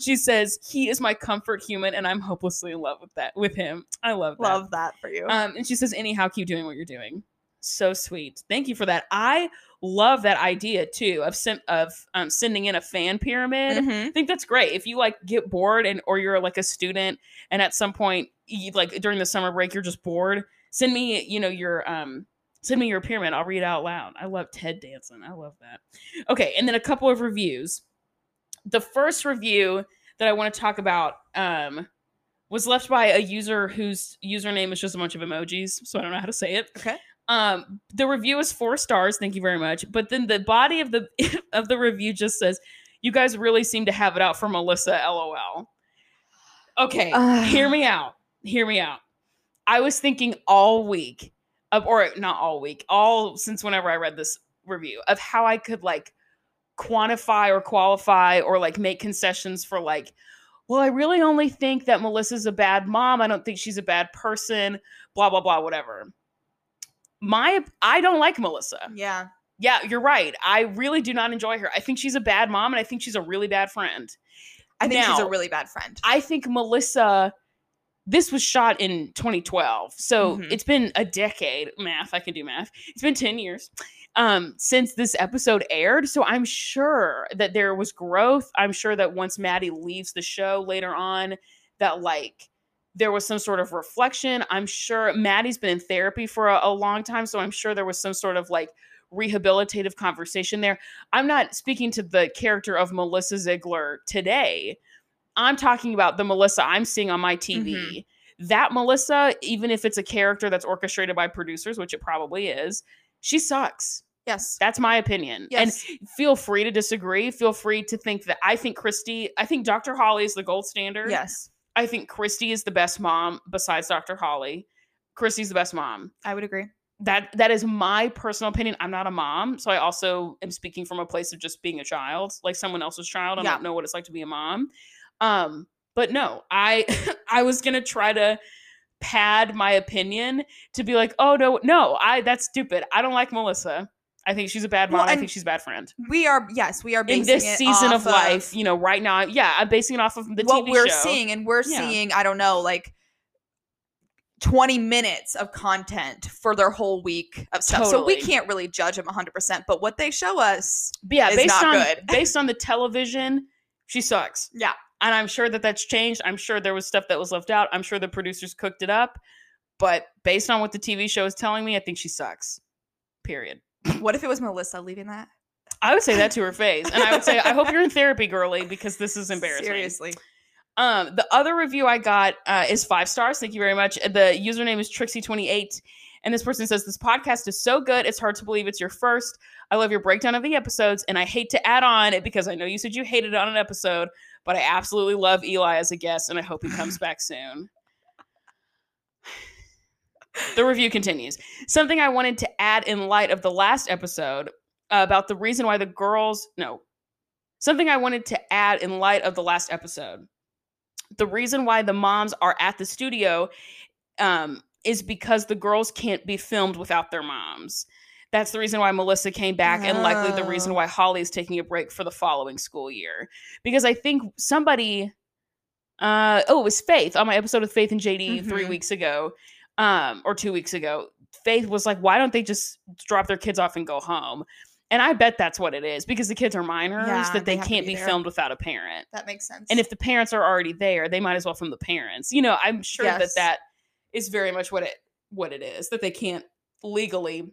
she says he is my comfort human and i'm hopelessly in love with that with him i love that love that for you. Um, and she says, anyhow, keep doing what you're doing. So sweet. Thank you for that. I love that idea too of sen- of um, sending in a fan pyramid. Mhm. I think that's great. If you like get bored and or you're like a student and at some point you, like during the summer break you're just bored, send me you know your um send me your pyramid. I'll read it out loud. I love Ted Danson. I love that. Okay, and then a couple of reviews. The first review that I want to talk about um was left by a user whose username is just a bunch of emojis, so I don't know how to say it. Okay. Um, the review is four stars. Thank you very much. But then the body of the of the review just says, "You guys really seem to have it out for Melissa." LOL. Okay, Ugh. hear me out. Hear me out. I was thinking all week, of, or not all week, all since whenever I read this review of how I could like quantify or qualify or like make concessions for like well, I really only think that Melissa's a bad mom. I don't think she's a bad person, blah blah blah whatever. My I don't like Melissa. Yeah. Yeah, you're right. I really do not enjoy her. I think she's a bad mom and I think she's a really bad friend. I think she's a really bad friend. I think Melissa this was shot in 2012. So Mhm. it's been a decade. Math, I can do math. It's been 10 years um since this episode aired. So I'm sure that there was growth. I'm sure that once Maddie leaves the show later on, that like there was some sort of reflection. I'm sure Maddie's been in therapy for a, a long time. So I'm sure there was some sort of like rehabilitative conversation there. I'm not speaking to the character of Melissa Ziegler today. I'm talking about the Melissa I'm seeing on my TV. Mhm. That Melissa, even if it's a character that's orchestrated by producers, which it probably is, she sucks. Yes. That's my opinion. Yes. And feel free to disagree. Feel free to think that I think Christy, I think Dr. Holly is the gold standard. yes. I think Christy is the best mom besides Dr. Holly. Christy's the best mom. I would agree. That that is my personal opinion. I'm not a mom, so I also am speaking from a place of just being a child, like someone else's child. I Yeah. don't know what it's like to be a mom. Um, but no, I I was gonna try to pad my opinion to be like, oh no, no, I that's stupid. I don't like Melissa. I think she's a bad mom. Well, I think she's a bad friend. We are yes, we are basing In this season off of life, you know, right now, yeah, I'm basing it off of the what TV we're show. seeing, and we're Yeah. seeing, I don't know, like 20 minutes of content for their whole week of stuff. So we can't really judge them 100%, but what they show us, But yeah, is based not on good. based on the television, she sucks. yeah. And I'm sure that that's changed. I'm sure there was stuff that was left out. I'm sure the producers cooked it up, but based on what the TV show is telling me, I think she sucks. Period. What if it was Melissa leaving that? I would say that to her face, and I would say, I hope you're in therapy, girly, because this is embarrassing. Seriously. Um, the other review I got uh, is five stars. Thank you very much. The username is Trixie28. And this person says, This podcast is so good, it's hard to believe it's your first. I love your breakdown of the episodes, and I hate to add on it because I know you said you hated it on an episode, but I absolutely love Eli as a guest, and I hope he comes back soon. The review continues. Something I wanted to add in light of the last episode about the reason why the girls, no, something I wanted to add in light of the last episode the reason why the moms are at the studio um, is because the girls can't be filmed without their moms. That's the reason why Melissa came back, and likely the reason Oh. why Holly is taking a break for the following school year. Because I think somebody, uh, oh, it was Faith on my episode with Faith and JD three Mhm. weeks ago, um, or two weeks ago. Faith was like, "Why don't they just drop their kids off and go home?" And I bet that's what it is because the kids are minors Yeah, that they they, can't be be, filmed without a parent. That makes sense. And if the parents are already there, they might as well film the parents. You know, I'm sure Yes. that that is very much what it what it is that they can't legally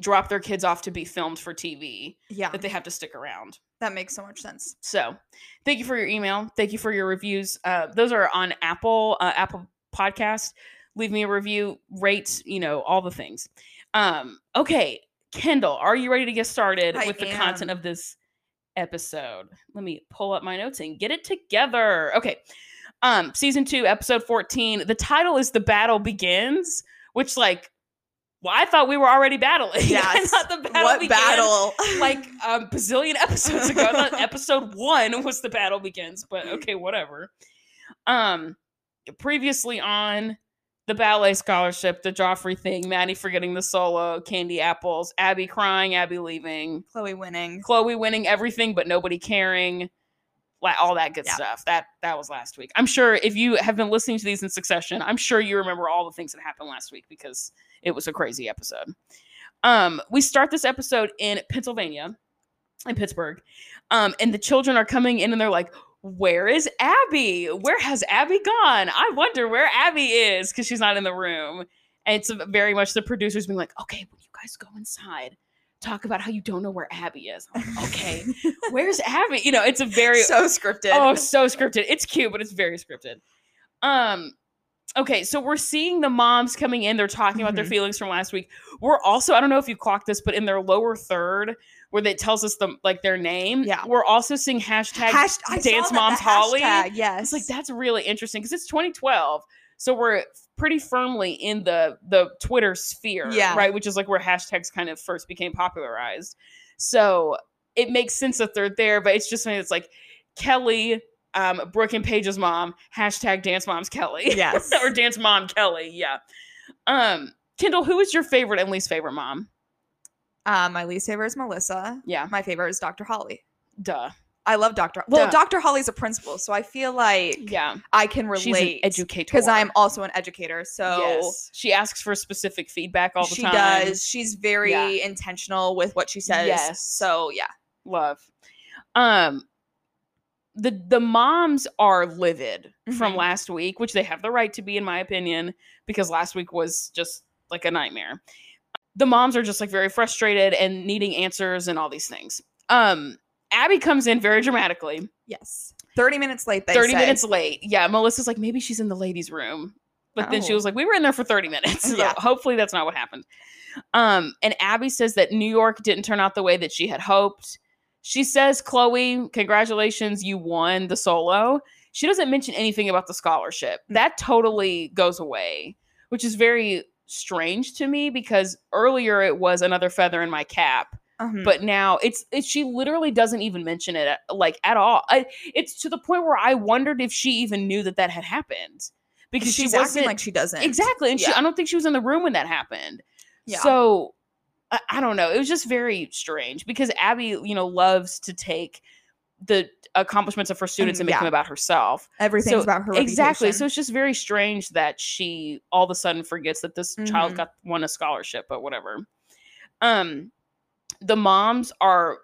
drop their kids off to be filmed for TV. yeah, That they have to stick around. that makes so much sense. So, thank you for your email. Thank you for your reviews. Uh, those are on Apple uh, Apple Podcast. Leave me a review, rate, you know, all the things. Um, okay, Kendall, are you ready to get started I with the content of this episode? Let me pull up my notes and get it together. Okay. Um, season two, episode 14. The title is The Battle Begins, which like well, I thought we were already battling. Yes. thought the battle what began battle? like a bazillion episodes ago. I episode one was the battle begins, but okay, whatever. Um, previously on the ballet scholarship, the Joffrey thing, Maddie forgetting the solo, candy apples, Abby crying, Abby leaving, Chloe winning. Chloe winning everything but nobody caring, all that good Yeah. stuff. That that was last week. I'm sure if you have been listening to these in succession, I'm sure you remember all the things that happened last week because it was a crazy episode. Um, we start this episode in Pennsylvania, in Pittsburgh, um, and the children are coming in and they're like, "Where is Abby? Where has Abby gone? I wonder where Abby is because she's not in the room." And it's very much the producers being like, "Okay, when you guys go inside, talk about how you don't know where Abby is." Like, okay, where's Abby? You know, it's a very so scripted. Oh, so scripted. It's cute, but it's very scripted. Um, okay, so we're seeing the moms coming in. They're talking about their Mhm. feelings from last week. We're also, I don't know if you clocked this, but in their lower third, where it tells us the like their name, Yeah. we're also seeing hashtag Hasht- Dance Moms Holly. hashtag, Yes. It's like that's really interesting because it's 2012. So we're pretty firmly in the the Twitter sphere, Yeah. right? Which is like where hashtags kind of first became popularized. So it makes sense that they're there, but it's just something that's like Kelly, um, Brooke and Paige's mom, hashtag dance moms Kelly. Yes. or dance mom Kelly, yeah. Um, Kendall, who is your favorite and least favorite mom? Uh, my least favorite is Melissa. Yeah, My favorite is Dr. Holly. duh. I love Dr. Well, Duh. Dr. Holly's a principal, so I feel like Yeah, I can she's an relate educator because I'm also an educator. So yes. she asks for specific feedback all the she time. She does. She's very Yeah. intentional with what she says. Yes. So yeah. love. Um, the the moms are livid from Mhm. last week, which they have the right to be, in my opinion, because last week was just like a nightmare. The moms are just like very frustrated and needing answers and all these things. Um, Abby comes in very dramatically, Yes. 30 minutes late, they 30 say. minutes late. Yeah, Melissa's like, maybe she's in the ladies' room. But then she Oh. was like, we were in there for 30 minutes. So Yeah. hopefully that's not what happened. Um, and Abby says that New York didn't turn out the way that she had hoped. She says, Chloe, congratulations, you won the solo. She doesn't mention anything about the scholarship. That totally goes away, which is very strange to me because earlier it was another feather in my cap Mhm. but now it's, it's she literally doesn't even mention it at- like at all I, it's to the point where i wondered if she even knew that that had happened because she's she acting wasn't like she doesn't. exactly and she, i don't think she was in the room when that happened Yeah. so I, I don't know it was just very strange because abby you know loves to take the accomplishments of her students And- and make yeah. them about herself Everything's so- about her. exactly so it's just very strange that she all of a sudden forgets that this child Mhm. got won a scholarship but whatever um the moms are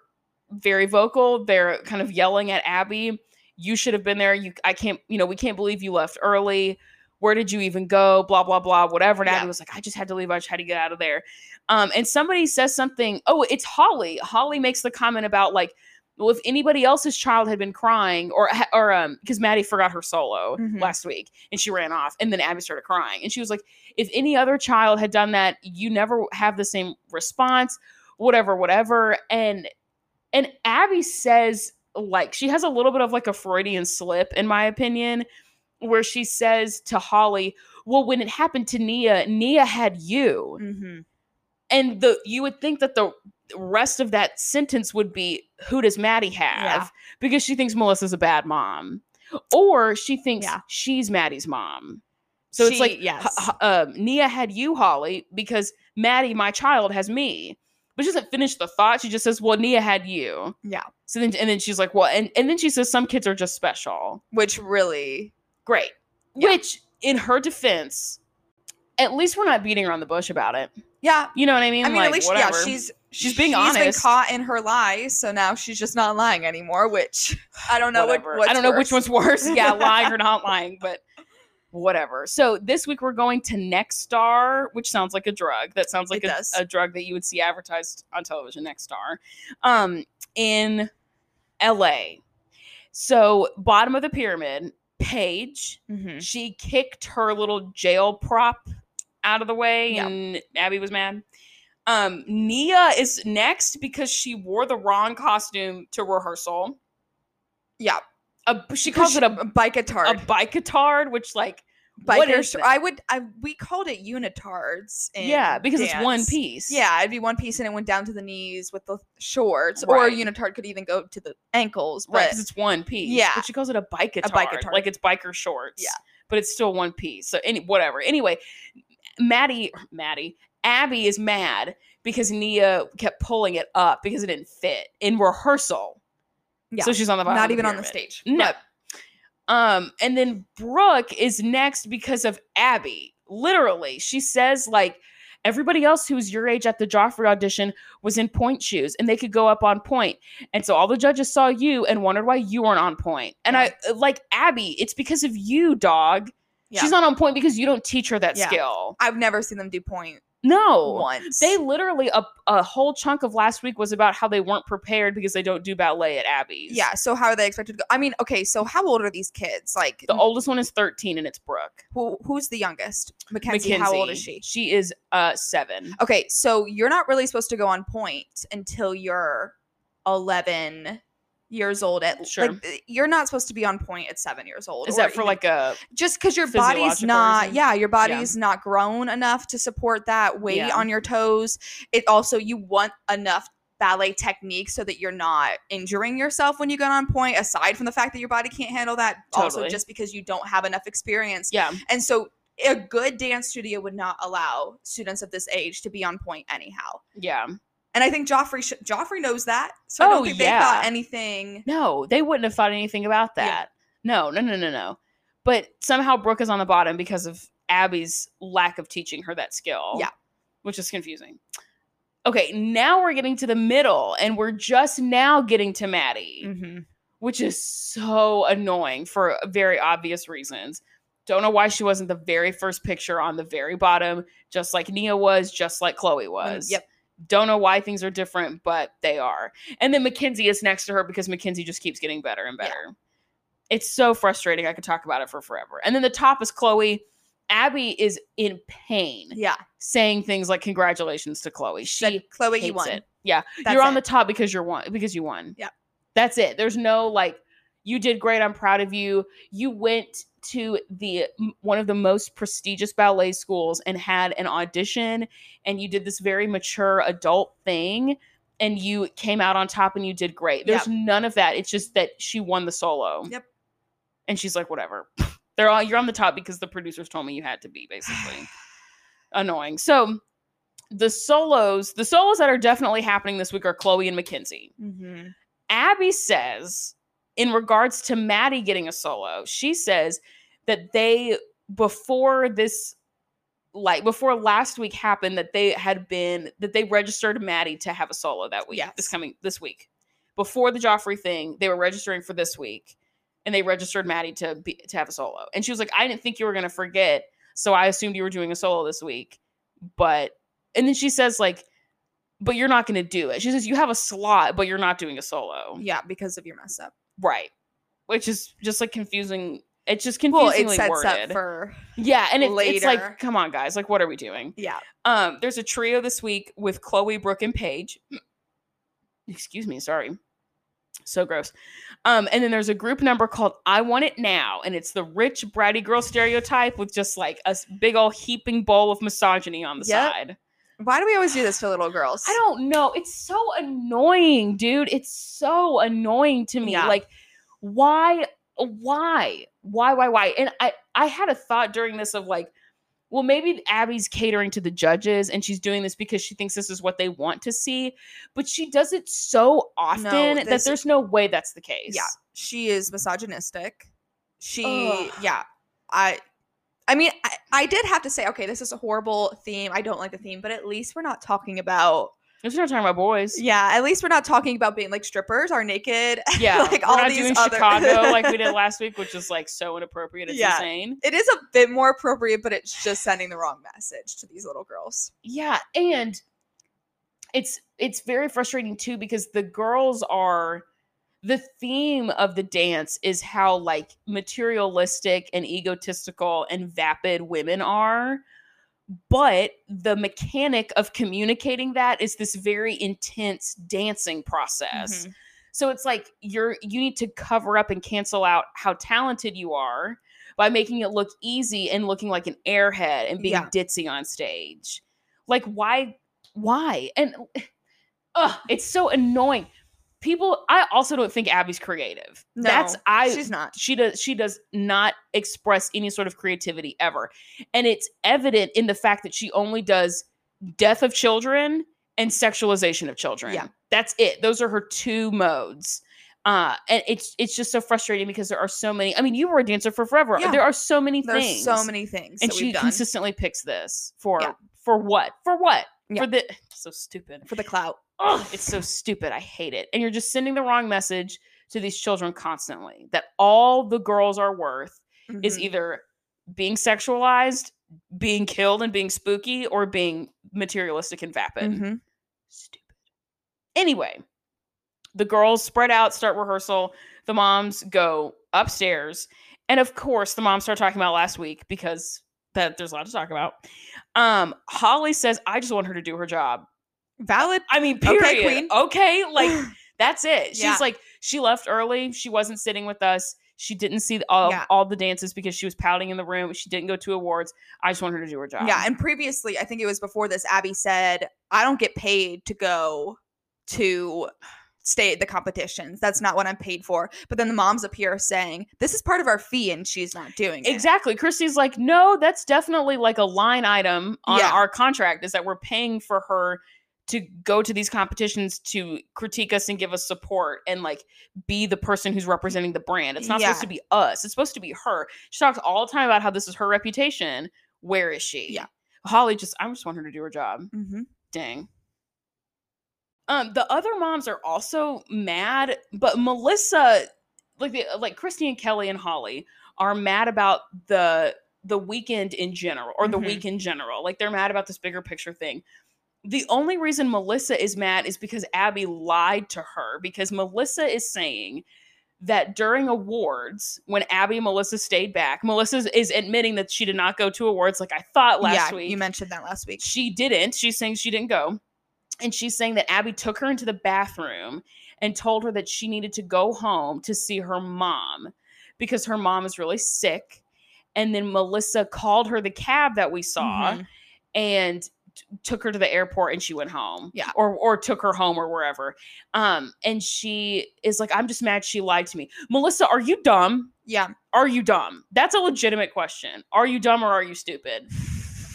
very vocal they're kind of yelling at abby you should have been there you i can't you know we can't believe you left early where did you even go blah blah blah whatever and Yeah. abby was like i just had to leave i just had to get out of there um and somebody says something oh it's holly holly makes the comment about like well, if anybody else's child had been crying, or or um, because Maddie forgot her solo Mhm. last week and she ran off, and then Abby started crying, and she was like, if any other child had done that, you never have the same response, whatever, whatever, and and Abby says like she has a little bit of like a Freudian slip, in my opinion, where she says to Holly, "Well, when it happened to Nia, Nia had you." Mhm. and the you would think that the rest of that sentence would be who does Maddie have Yeah. because she thinks Melissa's a bad mom or she thinks Yeah. she's Maddie's mom so it's like yes. h- h- um, Nia had you Holly because Maddie my child has me but she doesn't finish the thought she just says well Nia had you Yeah. so then and then she's like well and, and then she says some kids are just special Which really. great Yeah. which in her defense at least we're not beating around the bush about it Yeah. you know what I mean I mean, like at least whatever. yeah, she's She's being been honest. caught in her lies, so now she's just not lying anymore. Which I don't know what. I don't know which worse. one's worse. Yeah, lying or not lying, but whatever. So this week we're going to Nexstar, which sounds like a drug. That sounds like a, a drug that you would see advertised on television. Nexstar, um, in L.A. So bottom of the pyramid, Paige. Mhm. She kicked her little jail prop out of the way, Yeah. and Abby was mad. Um, Nia is next because she wore the wrong costume to rehearsal. Yeah. A, she calls it a, a biketard. a biketard, which like what Bikers. I would. I we called it unitards. Yeah, because it's one piece. Yeah, it'd be one piece and it went down to the knees with the shorts, or a unitard could even go to the ankles. right. Because it's one piece. Yeah. but she calls it a biketard, biketard. like it's biker shorts. Yeah. but it's still one piece. So any whatever. Anyway, Maddie, Maddie, Abby is mad because Nia kept pulling it up because it didn't fit in rehearsal. Yeah. so she's on the bottom. not even on the stage. No. But Um, and then Brooke is next because of Abby. Literally, she says like everybody else who's your age at the Joffrey audition was in pointe shoes and they could go up on pointe. And so all the judges saw you and wondered why you weren't on pointe. And I like Abby, it's because of you, dog. Yeah. She's not on pointe because you don't teach her that Yeah. skill. I've never seen them do pointe No. once. They literally a, a whole chunk of last week was about how they weren't prepared because they don't do ballet at Abby's. yeah. So how are they expected to go? I mean, okay. So how old are these kids? Like, The oldest one is 13 and it's Brooke. who, who's the youngest? Mackenzie. How old is she? She is uh seven. Okay, so you're not really supposed to go on pointe until you're 11 years old at Sure. like eh, you're not supposed to be on pointe at seven years old Is that for like a just because your body's not reason? yeah your body's not grown enough to support that weight Yeah. on your toes it also you want enough ballet technique so that you're not injuring yourself when you get on pointe aside from the fact that your body can't handle that also just because you don't have enough experience yeah? and so a good dance studio would not allow students of this age to be on pointe anyhow Yeah. And i think joffrey sh- joffrey knows that so i don't Oh, think yeah. they thought anything No, they wouldn't have thought anything about Yeah. that. No, no, no, no, no. But somehow Brooke is on the bottom because of Abby's lack of teaching her that skill. Yeah. Which is confusing. Okay, now we're getting to the middle and we're just now getting to Maddie, mm-hmm. which is so annoying for very obvious reasons. Don't know why she wasn't the very first picture on the very bottom, just like Nia was, just like Chloe was. yep. Don't know why things are different, but they are. And then Mackenzie is next to her because Mackenzie just keeps getting better and Yeah. better. It's so frustrating. I could talk about it for forever. And then the top is Chloe. Abby is in pain, yeah saying things like "Congratulations to Chloe." She Said, chloe you won it. Yeah, That's you're on it. the top because you're won because you won. Yeah. that's it. There's no like you did great. I'm proud of you. You went to the one of the most prestigious ballet schools and had an audition, and you did this very mature adult thing. And you came out on top and you did great. There's none of that. It's just that she won the solo. Yep. And she's like, whatever. They're all you're on the top because the producers told me you had to be, basically. Annoying. So the solos, the solos that are definitely happening this week are Chloe and Mackenzie. mm-hmm. Abby says, in regards to Maddie getting a solo, she says that they before this like before last week happened that they had been that they registered Maddie to have a solo that week. This coming this week. Before the Joffrey thing, they were registering for this week and they registered Maddie to be to have a solo. And she was like, I didn't think you were gonna forget, so I assumed you were doing a solo this week. But and then she says, like, but you're not gonna do it. She says, You have a slot, but you're not doing a solo. yeah because of your mess up Right. Which is just like confusing. It's just well confusingly it sets worded. up for yeah, and it, it's like, come on, guys, like, what are we doing? yeah Um, there's a trio this week with Chloe, Brooke, and Paige. Excuse me, sorry. So gross. Um, and then there's a group number called I Want It Now, and it's the rich, bratty girl stereotype with just like a big old heaping bowl of misogyny on the Yep. side. Why do we always do this to little girls I don't know. It's so annoying, dude. It's so annoying to me. Yeah. Like, why, why, why, why, why? And I, I had a thought during this of like, well, maybe Abby's catering to the judges and she's doing this because she thinks this is what they want to see, but she does it so often that this- there's no way that's the case. Yeah. she is misogynistic she Ugh. yeah i i mean I, I did have to say okay this is a horrible theme i don't like the theme but at least we're not talking about If we're not talking about boys. yeah at least we're not talking about being like strippers are naked Yeah. like we're all not these doing other Chicago like we did last week, which is like so inappropriate. It's Yeah. insane. it is a bit more appropriate but it's just sending the wrong message to these little girls yeah and it's it's very frustrating too because the girls are the theme of the dance is how like materialistic and egotistical and vapid women are but the mechanic of communicating that is this very intense dancing process Mhm. so it's like you're you need to cover up and cancel out how talented you are by making it look easy and looking like an airhead and being Yeah. ditzy on stage. Like why why? And ugh, it's so annoying. People I also don't think Abby's creative. That's No, I she's not she does she does not express any sort of creativity ever. And it's evident in the fact that she only does death of children and sexualization of children. Yeah. That's it. Those are her two modes. Uh and it's it's just so frustrating because there are so many. I mean, you were a dancer for forever. Yeah. There are so many there's things. so many things and she consistently picks this for Yeah. for what? For what? Yeah. For the so stupid. for the clout Oh, it's so stupid. I hate it. And you're just sending the wrong message to these children constantly that all the girls are worth is Mhm. either being sexualized, being killed and being spooky, or being materialistic and vapid. Mhm. Stupid. Anyway, the girls spread out, start rehearsal. The moms go upstairs. And of course, the moms start talking about last week because that there's a lot to talk about. Um, Holly says, I just want her to do her job. Valid I mean, Okay, period. queen. Okay, like That's it. She's Yeah. like, she left early. She wasn't sitting with us. She didn't see all, Yeah. all the dances because she was pouting in the room. She didn't go to awards. I just want her to do her job. Yeah, and previously, I think it was before this, Abby said, I don't get paid to go to stay at the competitions. That's not what I'm paid for. But then the moms appear saying, This is part of our fee, and she's not doing it. Exactly. Christy's like, no, that's definitely like a line item on Yeah. our contract is that we're paying for her to go to these competitions to critique us and give us support and like be the person who's representing the brand. It's not supposed to be us. It's supposed to be her. She talks all the time about how this is her reputation. Where is she? Yeah. Holly just I just want her to do her job. Mm-hmm. Dang. Um, the other moms are also mad, but Melissa, like the like Christy and Kelly and Holly, are mad about the the weekend in general or the Mhm. week in general. Like they're mad about this bigger picture thing. The only reason Melissa is mad is because Abby lied to her because Melissa is saying that during awards, when Abby and Melissa stayed back, Melissa is- admitting that she did not go to awards like I thought last yeah, week you mentioned that last week. she didn't. She's saying she didn't go. And she's saying that Abby took her into the bathroom and told her that she needed to go home to see her mom because her mom is really sick. And then Melissa called her the cab that we saw Mhm. and t- took her to the airport and she went home. Yeah. Or or took her home or wherever. Um and she is like I'm just mad she lied to me. Melissa, are you dumb? Yeah. Are you dumb? That's a legitimate question. Are you dumb or are you stupid?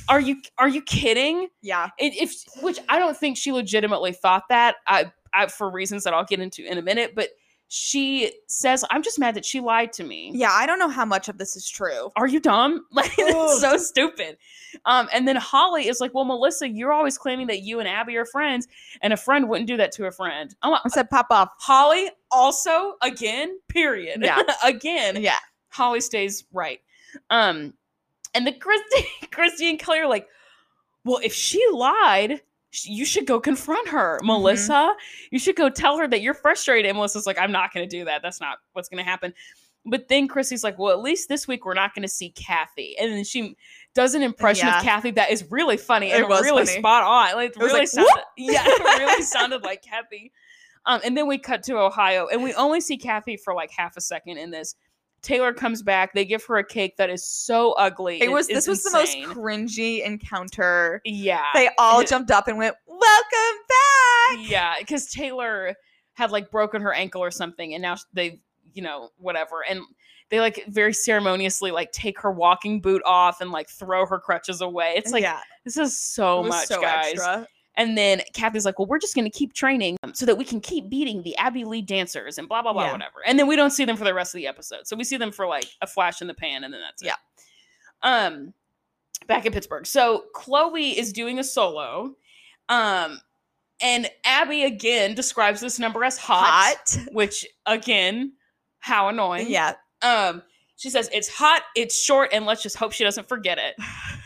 Are you are you kidding? Yeah. It, if which I don't think she legitimately thought that. I, I for reasons that I'll get into in a minute, but she says, "I'm just mad that she lied to me." Yeah. I don't know how much of this is true. Are you dumb? Like it's so stupid. Um, and then Holly is like, "Well, Melissa, you're always claiming that you and Abby are friends, and a friend wouldn't do that to a friend." Like, I said, pop off. Holly also again. Period. Yeah. again. Yeah. Holly stays right. Um, and the Christy, Christy and Kelly are like, well, if she lied, you should go confront her, Mm-hmm. Melissa. You should go tell her that you're frustrated. And Melissa's like, I'm not going to do that. That's not what's going to happen. But then Chrissy's like, well, at least this week we're not going to see Kathy. And then she does an impression Yeah. of Kathy that is really funny and really funny. spot on. Like, it really like, sounded, "Whoop!" yeah, it really sounded like Kathy. Um, and then we cut to Ohio, and we only see Kathy for like half a second in this. Taylor comes back. They give her a cake that is so ugly. It was is this was insane. the most cringy encounter. Yeah. They all jumped up and went, "Welcome back!" Yeah, because Taylor had like broken her ankle or something, and now they, you know, whatever, and they like very ceremoniously like take her walking boot off and like throw her crutches away. It's like yeah, this is so it much, so guys. extra. And then Kathy's like, "Well, we're just going to keep training um, so that we can keep beating the Abby Lee dancers and blah blah blah, Yeah. whatever." And then we don't see them for the rest of the episode, so we see them for like a flash in the pan, and then that's it. Yeah. Um, back in Pittsburgh, so Chloe is doing a solo, um, and Abby again describes this number as hot, Hot. which again, how annoying. Yeah. Um, she says it's hot, it's short, and let's just hope she doesn't forget it.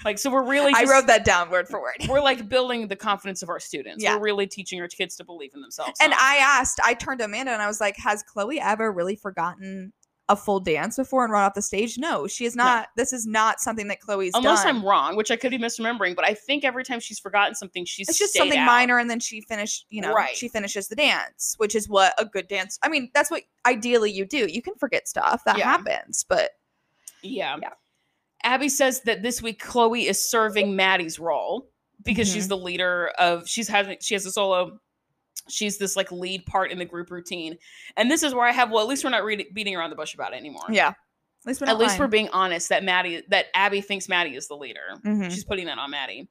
Like, so we're really I wrote that down word for word. we're like building the confidence of our students. Yeah. We're really teaching our kids to believe in themselves. And huh? I asked, I turned to Amanda and I was like, "Has Chloe ever really forgotten a full dance before and run off the stage?" No, she is not. This is not something that Chloe's unless done. I'm wrong, which I could be misremembering, but I think every time she's forgotten something, she's it's just something out. minor and then she finished you know Right. she finishes the dance which is what a good dance i mean that's what ideally you do you can forget stuff that Yeah. happens but Yeah. Yeah. Abby says that this week Chloe is serving Maddie's role because she's Mhm. the leader of she's having she has a solo she's this like lead part in the group routine and this is where i have well at least we're not read, beating around the bush about it anymore yeah at least, we're at least we're being honest that maddie that abby thinks maddie is the leader Mhm. She's putting that on Maddie.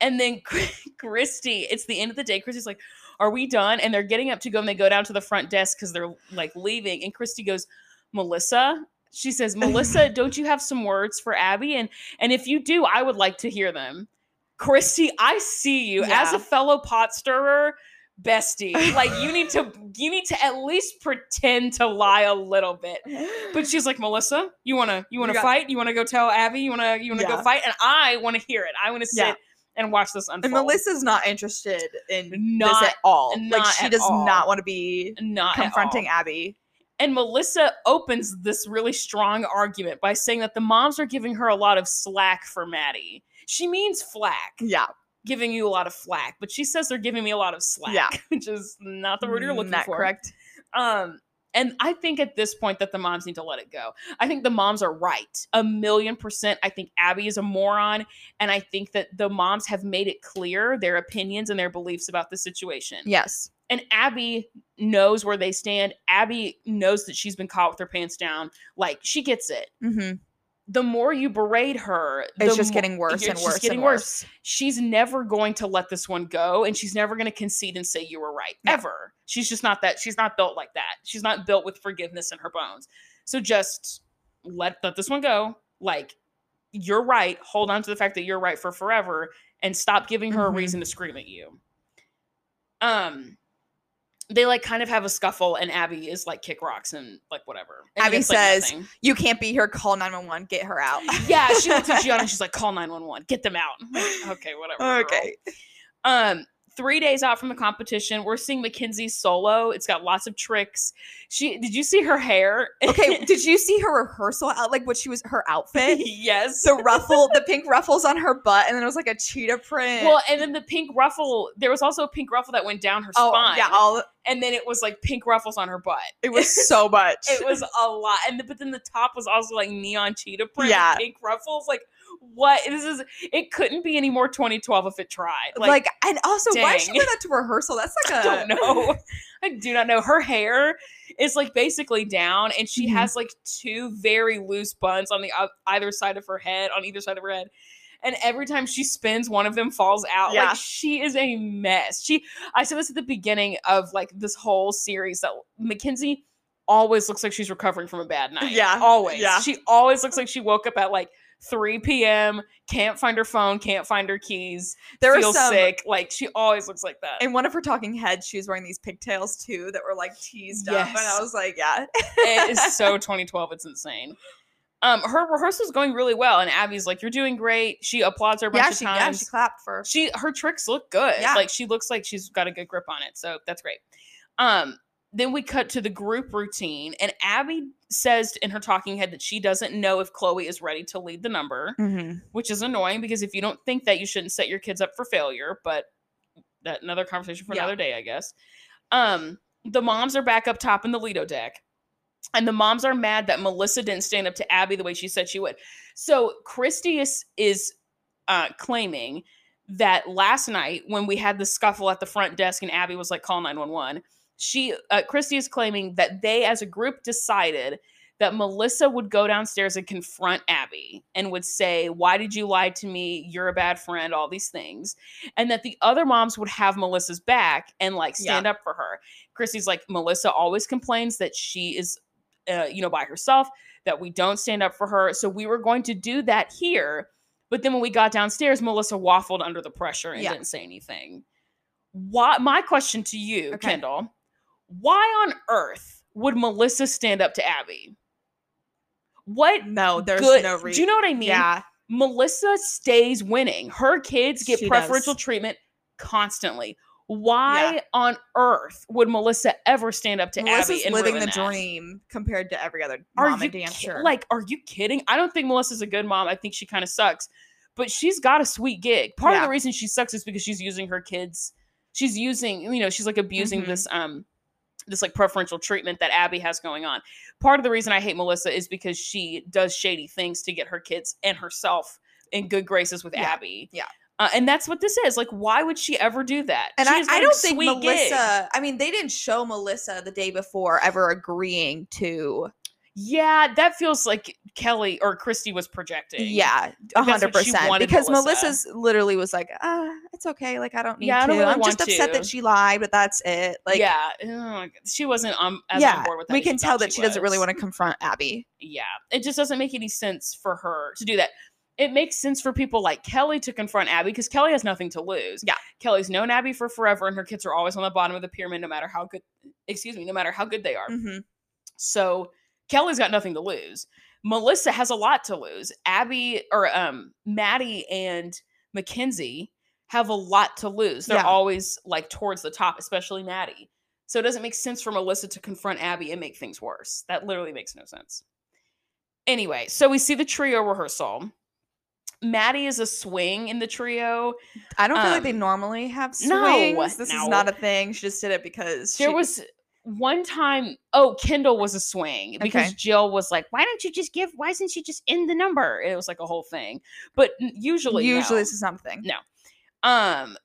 And then Christy, it's the end of the day. Christy's like, Are we done? And they're getting up to go and they go down to the front desk because they're like leaving. And Christy goes, Melissa. She says, Melissa, don't you have some words for Abby? And and if you do, I would like to hear them. Christy, I see you as a fellow pot stirrer, bestie. Like you need to you need to at least pretend to lie a little bit. But she's like, Melissa, you wanna you wanna fight? You wanna go tell Abby? You wanna you wanna go fight? And I wanna hear it. I wanna sit Yeah. and watch this unfold. and melissa's not interested in Not- this at all like she does all. not want to be not confronting abby And Melissa opens this really strong argument by saying that the moms are giving her a lot of slack for Maddie. She means flack. yeah giving you a lot of flack, but she says they're giving me a lot of slack, Yeah. which is not the word you're looking Not for. correct. Um, and I think at this point that the moms need to let it go. I think the moms are right. A million percent. I think Abby is a moron. And I think that the moms have made it clear their opinions and their beliefs about the situation. Yes. And Abby knows where they stand. Abby knows that she's been caught with her pants down. Like she gets it. Mm-hmm. The more you berate her, It's just mo- getting worse and worse getting and worse. worse. she's never going to let this one go and she's never going to concede and say you were right No. ever. She's just not that she's not built like that. She's not built with forgiveness in her bones. So just let let this one go. Like you're right. Hold on to the fact that you're right for forever and stop giving her Mhm. a reason to scream at you. Um they like kind of have a scuffle and abby is like kick rocks and like whatever And Abby like, says, nothing. You can't be here. Call 911. Get her out. yeah she looks at gianna and she's like call 911 get them out like, okay whatever girl. okay. Um, three days out from the competition, we're seeing Mackenzie solo. It's got lots of tricks. She did you see her hair? Okay. Did you see her rehearsal out? Like what she was, her outfit? yes. the ruffle, the pink ruffles on her butt, and then it was like a cheetah print. well, and then the pink ruffle. There was also a pink ruffle that went down her oh spine. yeah, all and then it was like pink ruffles on her butt. it was so much. It was a lot, and but then the top was also like neon cheetah print, Yeah. pink ruffles. Like what? This is. It couldn't be any more 2012 if it tried. like, and also why did she dang. wear that to rehearsal? That's like I a don't know. I do not know. Her hair is like basically down, and she Mhm. has like two very loose buns on the o- either side of her head, on either side of her head. And every time she spins, one of them falls out. Yeah. Like she is a mess. She, I said this at the beginning of like this whole series that Mackenzie always looks like she's recovering from a bad night. Yeah, always. yeah. She always looks like she woke up at like 3 p.m. Can't find her phone. Can't find her keys. There feels some sick. Like she always looks like that. in one of her talking heads, she was wearing these pigtails too that were like teased up, and Yes. I was like, yeah, it is so 2012 it's insane um her rehearsal's going really well and abby's like you're doing great she applauds her a bunch yeah, of she, yeah, times she clapped for. she her tricks look good Yeah. like she looks like she's got a good grip on it so that's great um then we cut to the group routine and abby says in her talking head that she doesn't know if chloe is ready to lead the number Mhm. which is annoying because if you don't think that you shouldn't set your kids up for failure but that another conversation for Yeah. another day i guess um the moms are back up top in the lido deck and the moms are mad that melissa didn't stand up to abby the way she said she would so christy is is uh claiming that last night when we had the scuffle at the front desk and abby was like call 911 she uh, christy is claiming that they as a group decided that Melissa would go downstairs and confront Abby and would say, Why did you lie to me? You're a bad friend, all these things. And that the other moms would have Melissa's back and like stand up for her. Christy's like, Melissa always complains that she is, uh, you know, by herself, that we don't stand up for her. So we were going to do that here. But then when we got downstairs, Melissa waffled under the pressure and Yeah. didn't say anything. Why? My question to you, Okay. Kendall, why on earth would Melissa stand up to Abby? What No, there's good? no do reason. you know what I mean? Yeah, Melissa stays winning. Her kids get She preferential does. treatment constantly. Why on earth would Melissa ever stand up to Melissa's Abby and living the that? dream compared to every other Are mom you and ki- dancer. like? Are you kidding? I don't think Melissa's a good mom. I think she kind of sucks. But she's got a sweet gig. Part of the reason she sucks is because she's using her kids. She's using, you know, she's like abusing Mhm. this um this like preferential treatment that Abby has going on. Part of the reason I hate Melissa is because she does shady things to get her kids and herself in good graces with Yeah, Abby. yeah. Uh, and that's what this is. Like, why would she ever do that? And I, I don't think sweet gig. Melissa. I mean, they didn't show Melissa the day before ever agreeing to. Yeah, that feels like Kelly or Christy was projecting. Yeah, a hundred percent. Because Melissa. Melissa's literally was like, "Ah, it's okay. Like I don't need Yeah, I to. don't really I'm just upset to." that she lied, but that's it." Like, yeah, she wasn't um as yeah, on board with that. we can tell that she doesn't really want to confront Abby. Yeah, it just doesn't make any sense for her to do that. It makes sense for people like Kelly to confront Abby because Kelly has nothing to lose. Yeah. Kelly's known Abby for forever, and her kids are always on the bottom of the pyramid, no matter how good. Excuse me, no matter how good they are. hmm So Kelly's got nothing to lose. Melissa has a lot to lose. Abby or um Maddie and Mackenzie have a lot to lose. They're Yeah. always like towards the top, especially Maddie. So it doesn't make sense for Melissa to confront Abby and make things worse. That literally makes no sense. Anyway, so we see the trio rehearsal. Maddie is a swing in the trio. I don't feel like they Um, normally have swings. no, this no. is not a thing. She just did it because There she- was one time, oh, Kendall was a swing because Okay. Jill was like, "Why don't you just give? Why isn't she just in the number?" It was like a whole thing. But usually, usually no. this is not a thing. No. um,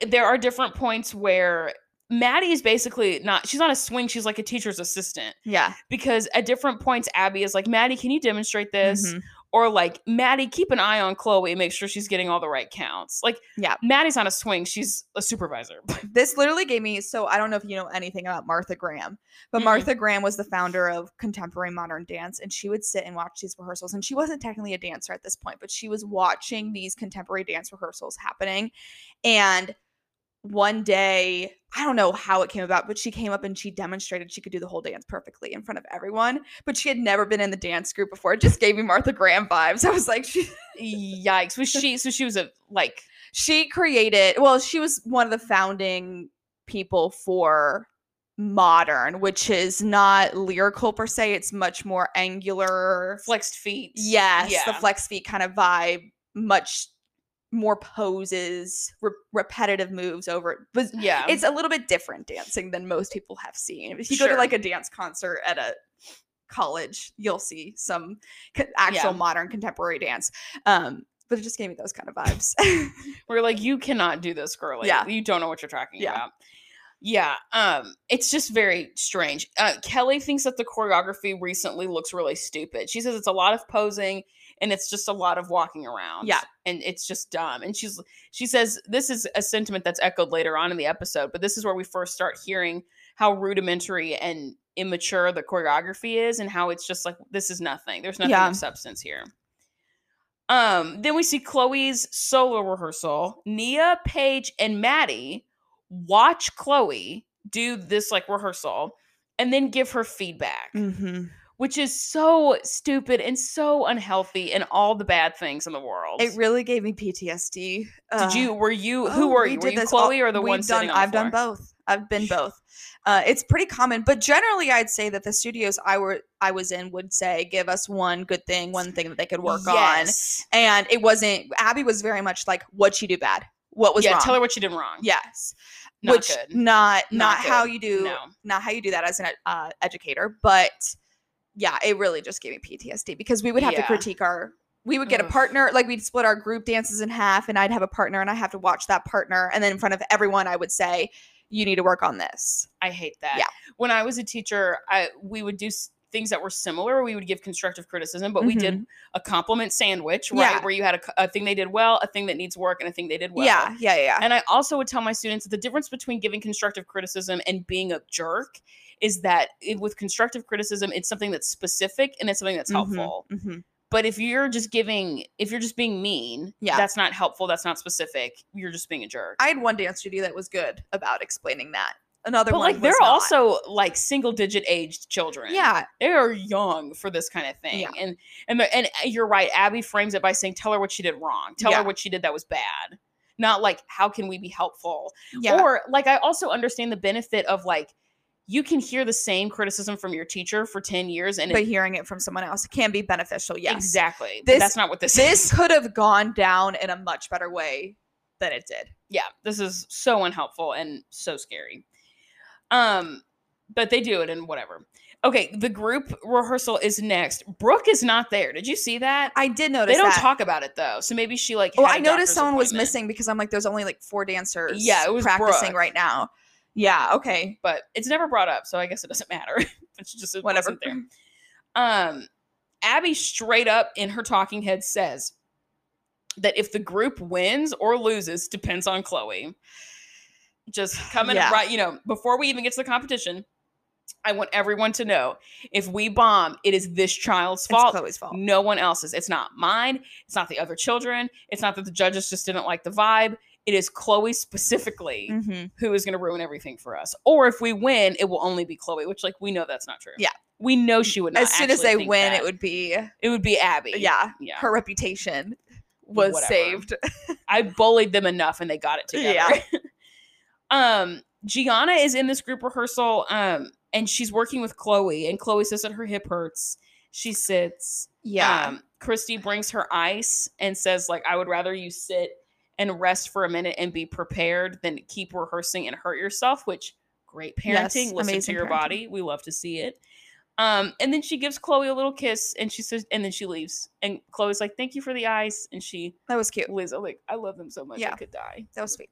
there are different points where Maddie is basically not. She's not a swing. She's like a teacher's assistant Yeah. because at different points, Abby is like, "Maddie, can you demonstrate this?" Mhm. Or like, "Maddie, keep an eye on Chloe and make sure she's getting all the right counts." Like, Yeah. Maddie's on a swing. She's a supervisor. This literally gave me so I don't know if you know anything about Martha Graham, but Mm-mm. Martha Graham was the founder of contemporary modern dance and she would sit and watch these rehearsals and she wasn't technically a dancer at this point, but she was watching these contemporary dance rehearsals happening and one day, I don't know how it came about, but she came up and she demonstrated she could do the whole dance perfectly in front of everyone. But she had never been in the dance group before. It just gave me Martha Graham vibes. I was like, she Yikes! Was she? So she was a like she created well she was one of the founding people for modern which is not lyrical per se it's much more angular flexed feet. yes the Yeah. flex feet kind of vibe much more poses re- repetitive moves over it but Yeah. it's a little bit different dancing than most people have seen if you go to like a dance concert at a college you'll see some co- actual Yeah. modern contemporary dance um but it just gave me those kind of vibes We're like, you cannot do this, girly. Yeah. You don't know what you're talking Yeah. about. Yeah. Um, it's just very strange. Uh, Kelly thinks that the choreography recently looks really stupid. She says it's a lot of posing and it's just a lot of walking around. Yeah. And it's just dumb. And she's she says this is a sentiment that's echoed later on in the episode, but this is where we first start hearing how rudimentary and immature the choreography is and how it's just like this is nothing. There's nothing Yeah. of substance here. Um, then we see Chloe's solo rehearsal. Nia, Paige, and Maddie watch Chloe do this like rehearsal and then give her feedback, mm-hmm. Which is so stupid and so unhealthy and all the bad things in the world. It really gave me PTSD. Uh, did you were you who oh, were we you? Were you this all- Chloe or the one done, sitting on I've done floor? both. I've been both. Uh, it's pretty common, but generally, I'd say that the studios I were I was in would say give us one good thing, one thing that they could work on, and it wasn't. Abby was very much like, "What'd she do bad? What was yeah, wrong?" tell her what you did wrong. yes, Not which good. not Not not how you do No. not how you do that as an uh, educator, but yeah, it really just gave me PTSD because we would have to critique our. We would get a partner, like we'd split our group dances in half, and I'd have a partner, and I have to watch that partner, and then in front of everyone, I would say, "You need to work on this." I hate that. Yeah. When I was a teacher, I we would do s- things that were similar. We would give constructive criticism, but we did a compliment sandwich, right? Mm-hmm. Yeah. Where you had a thing they did well, a thing that needs work, and a thing they did well. yeah, yeah, yeah. And I also would tell my students that the difference between giving constructive criticism and being a jerk is that it, with constructive criticism, it's something that's specific and it's something that's Mhm, helpful. mhm. But if you're just giving, if you're just being mean, Yeah. that's not helpful. That's not specific. You're just being a jerk. I had one dance studio that was good about explaining that. Another but one, like, they're not. also like single digit aged children. yeah, they are young for this kind of thing. Yeah. And and and uh, you're right. Abby frames it by saying, "Tell her what she did wrong. Tell Yeah. her what she did that was bad." Not like, "How can we be helpful?" yeah, Or like, I also understand the benefit of like, you can hear the same criticism from your teacher for ten years, and but it, hearing it from someone else can be beneficial. Yes, exactly. But This- that's not what this This is. could have gone down in a much better way than it did. yeah, this is so unhelpful and so scary. Um, but they do it and whatever. Okay, the group rehearsal is next. Brooke is not there. Did you see that? I did notice They don't that. talk about it though, so maybe she like. Well, I noticed someone was missing because I'm like, there's only like four dancers. Yeah, it was practicing Brooke. right now. Yeah. Okay. but it's never brought up, so I guess it doesn't matter. she just Whatever. there. Um, Abby straight up in her talking head says that if the group wins or loses depends on Chloe. Just coming Yeah. right, you know, before we even get to the competition, I want everyone to know if we bomb, it is this child's fault. It's. Chloe's fault. No one else's. It's not mine. It's not the other children. It's not that the judges just didn't like the vibe. It is Chloe specifically Mhm. who is going to ruin everything for us. Or if we win, it will only be Chloe, which like we know that's not true. Yeah. we know she would not. As soon as they win, that. it would be it would be Abby. yeah. yeah. Her reputation was Whatever. saved. I bullied them enough, and they got it together. Yeah. um, Gianna is in this group rehearsal, um, and she's working with Chloe, and Chloe says that her hip hurts. She sits. Yeah. Um, Christy brings her ice and says, like, I would rather you sit and rest for a minute and be prepared than keep rehearsing and hurt yourself, which great Yes, parenting. Listen to your parenting. body. We love to see it. Um, and then she gives Chloe a little kiss and she says, and then she leaves. And Chloe's like, Thank you for the ice. And she that was cute. leaves. I'm like, I love them so much. Yeah. I could die. That was sweet.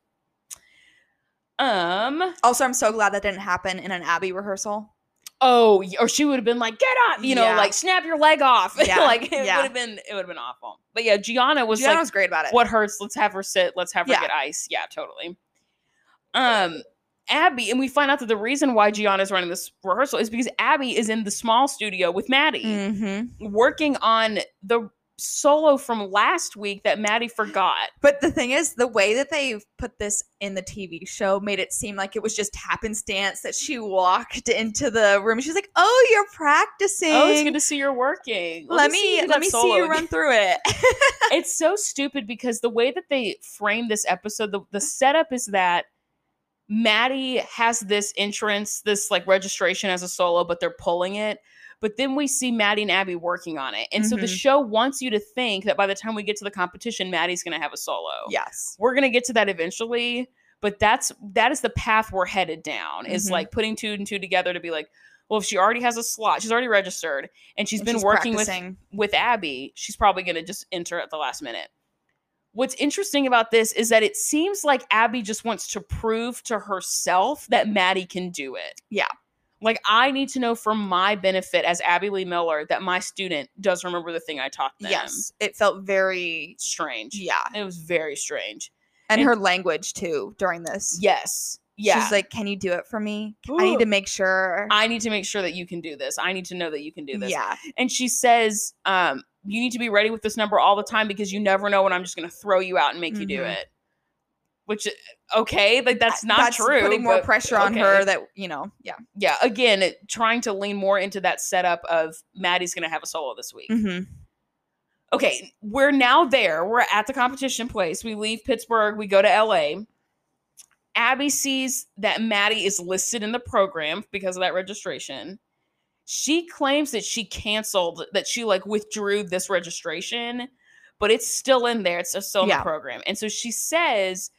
Um, Also, I'm so glad that didn't happen in an Abby rehearsal. Oh, or she would have been like, Get up, you know, Yeah. like snap your leg off. Yeah, like it yeah. would have been, it would have been awful. But yeah, Gianna was Gianna like, was great about it. what hurts let's have her sit let's have her get ice yeah totally um abby and we find out that the reason why gianna's running this rehearsal is because abby is in the small studio with maddie Mm-hmm. working on the solo from last week that maddie forgot But the thing is, the way that they put this in the TV show made it seem like it was just happenstance that she walked into the room. She's like, "Oh, you're practicing. oh it's good to see you're working let see me that let me see you again." run through it." it's so stupid because the way that they frame this episode, the, the setup is that Maddie has this entrance, this like registration as a solo, but they're pulling it. But then we see Maddie and Abby working on it. And so the Mhm. show wants you to think that by the time we get to the competition, Maddie's going to have a solo. yes. We're going to get to that eventually. But that's that is the path we're headed down. Is Mhm. like putting two and two together to be like, well, if she already has a slot, she's already registered, and she's And been she's working with with Abby, she's probably going to just enter at the last minute. What's interesting about this is that it seems like Abby just wants to prove to herself that Maddie can do it. Yeah. Like, I need to know for my benefit as Abby Lee Miller that my student does remember the thing I taught them. Yes, it felt very Strange. yeah, It was very strange. and, And- her language too during this. Yes. Yeah. She's like, "Can you do it for me? I need to make sure." I need to make sure that you can do this. I need to know that you can do this. Yeah, And she says, um, you need to be ready with this number all the time because you never know when I'm just going to throw you out and make you do Mhm. it. Which, okay, like that's not true. Putting more pressure on okay. her that you know. Yeah. Yeah, again, it, trying to lean more into that setup of Maddie's going to have a solo this week. Mm-hmm. Okay, we're now there. We're at the competition place. We leave Pittsburgh, we go to LA. Abby sees that Maddie is listed in the program because of that registration. She claims that she canceled, that she like withdrew this registration, but it's still in there. It's still in Yeah. the program. And so she says,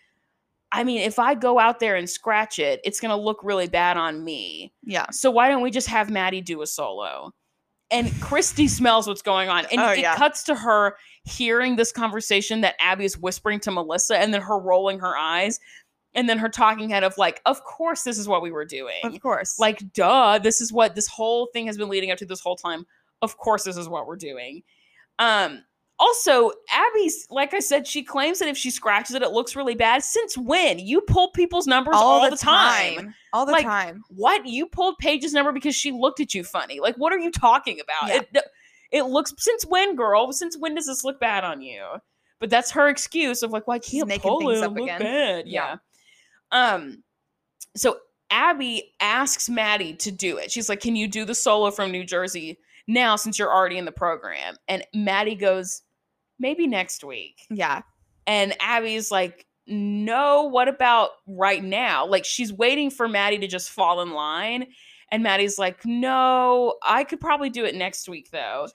I mean, if I go out there and scratch it, it's going to look really bad on me. Yeah. So why don't we just have Maddie do a solo? And Christy smells what's going on. And Oh, it yeah. cuts to her hearing this conversation that Abby is whispering to Melissa and then her rolling her eyes and then her talking head of like, of course this is what we were doing. Of course. Like, duh, this is what this whole thing has been leading up to this whole time. Of course this is what we're doing. Um also, Abby's like I said, she claims that if she scratches it, it looks really bad. Since when? You pull people's numbers all, the, time. All the Like, time. What? You pulled Paige's number because she looked at you funny. Like, what are you talking about? Yeah. It, it looks since when, girl? Since when does this look bad on you? But that's her excuse of like, why well, She's can't pull things up Look again. bad. Yeah. Yeah. Um. So Abby asks Maddie to do it. She's like, "Can you do the solo from New Jersey now since you're already in the program?" And Maddie goes, "Maybe next week." Yeah. And Abby's like, no, what about right now? Like she's waiting for Maddie to just fall in line. And Maddie's like, no, I could probably do it next week though.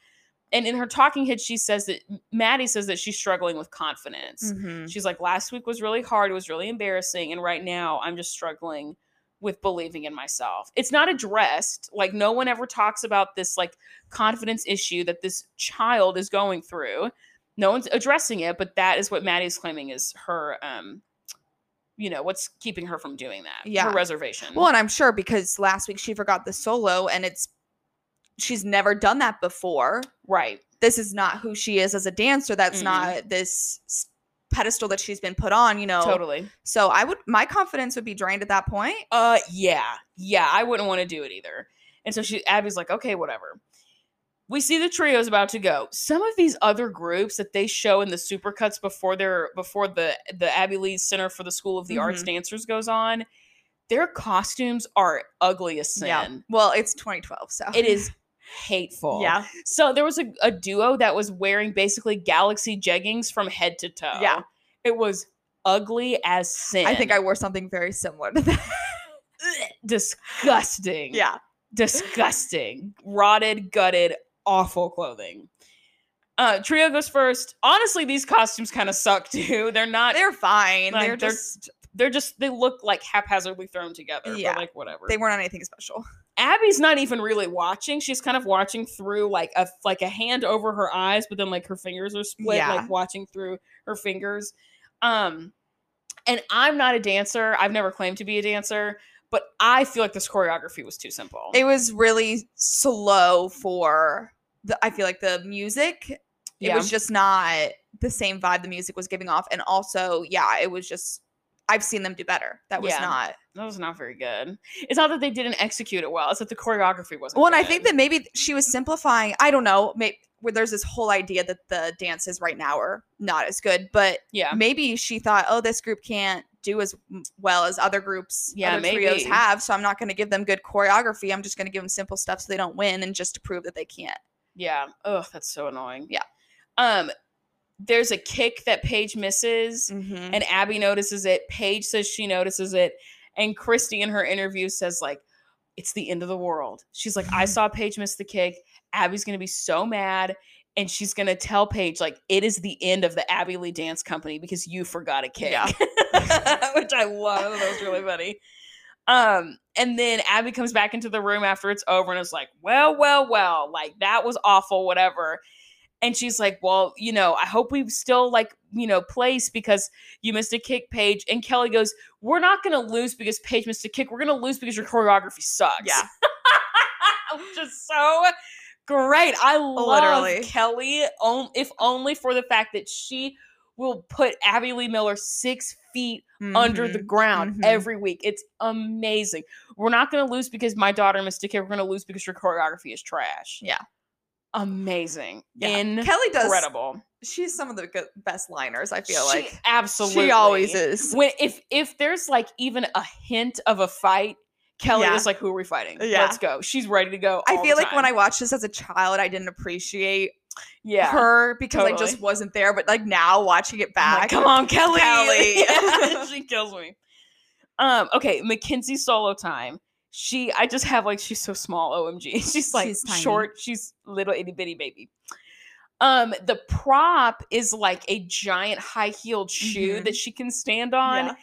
And in her talking head, she says that Maddie says that she's struggling with confidence. Mhm. She's like, last week was really hard. It was really embarrassing. And right now I'm just struggling with believing in myself. It's not addressed. Like, no one ever talks about this like confidence issue that this child is going through. No one's addressing it, but that is what Maddie's claiming is her um you know, what's keeping her from doing that. Yeah. Her reservation. Well, and I'm sure because last week she forgot the solo and it's she's never done that before. right. This is not who she is as a dancer. That's Mm-mm. not this pedestal that she's been put on, you know. Totally. So I would my confidence would be drained at that point. Uh yeah. Yeah, I wouldn't want to do it either. And so she Abby's like, "Okay, whatever." We see the trio's about to go. Some of these other groups that they show in the supercuts before their before the the Abby Lee Center for the School of the Arts Mhm. Dancers goes on, their costumes are ugly as sin. Yeah. Well, it's 2012, so It is hateful. Yeah. So there was a, a duo that was wearing basically galaxy jeggings from head to toe. Yeah. It was ugly as sin. I think I wore something very similar to that. disgusting. yeah. disgusting, rotted, gutted, awful clothing. Uh, trio goes first. Honestly, these costumes kind of suck too. They're not. They're fine. Like, they're they're- just They're just. They look like haphazardly thrown together. Yeah. But like whatever. they weren't anything special. Abby's not even really watching. She's kind of watching through like a like a hand over her eyes, but then like her fingers are split, Yeah. like watching through her fingers. Um, and I'm not a dancer. I've never claimed to be a dancer, but I feel like this choreography was too simple. It was really slow for the I feel like the music. It Yeah. was just not the same vibe the music was giving off. And also, yeah, it was just I've seen them do better. That was Yeah. not that was not very good. It's not that they didn't execute it well; it's that the choreography wasn't. well, and I think that maybe she was simplifying. I don't know. Maybe where there's this whole idea that the dances right now are not as good, but yeah, maybe she thought, oh, this group can't do as well as other groups, Yeah, other trios have. So I'm not going to give them good choreography. I'm just going to give them simple stuff so they don't win, and just to prove that they can't. Yeah. Oh, that's so annoying. Yeah. Um, there's a kick that Paige misses. Mm-hmm. and Abby notices it. Paige says she notices it, and Christy in her interview says like, "It's the end of the world." She's like, "I saw Paige miss the kick. Abby's gonna be so mad." And she's gonna tell Paige like it is the end of the Abby Lee Dance Company because you forgot a kick, Yeah. which I love. That was really funny. Um, and then Abby comes back into the room after it's over and is like, "Well, well, well, like that was awful, whatever." And she's like, Well, you know, I hope we still like, you know, place because you missed a kick, Paige. And Kelly goes, We're not gonna lose because Paige missed a kick. We're gonna lose because your choreography sucks. Yeah. Which is so great. I love Literally. Kelly, on, if only for the fact that she will put Abby Lee Miller six feet under the Mhm. ground mhm. every week. It's amazing. We're not going to lose because my daughter missed a kick. We're going to lose because your choreography is trash. Yeah. Amazing. Yeah. Incredible. Kelly does. Incredible. She's some of the good, best liners. I feel She- like absolutely. she always is. When if if there's like even a hint of a fight, Kelly Yeah. is like, "Who are we fighting? Yeah. Let's go." She's ready to go. I feel like when. I watched this as a child, I didn't appreciate yeah, her because I just wasn't there. But like now, watching it back, like, come on, Kelly. Kelly. She kills me. Um, okay, Mackenzie solo time. She, I just have like, she's so small. Omg, she's like She's short. She's little itty bitty baby. Um, the prop is like a giant high heeled shoe Mhm. that she can stand on. Yeah.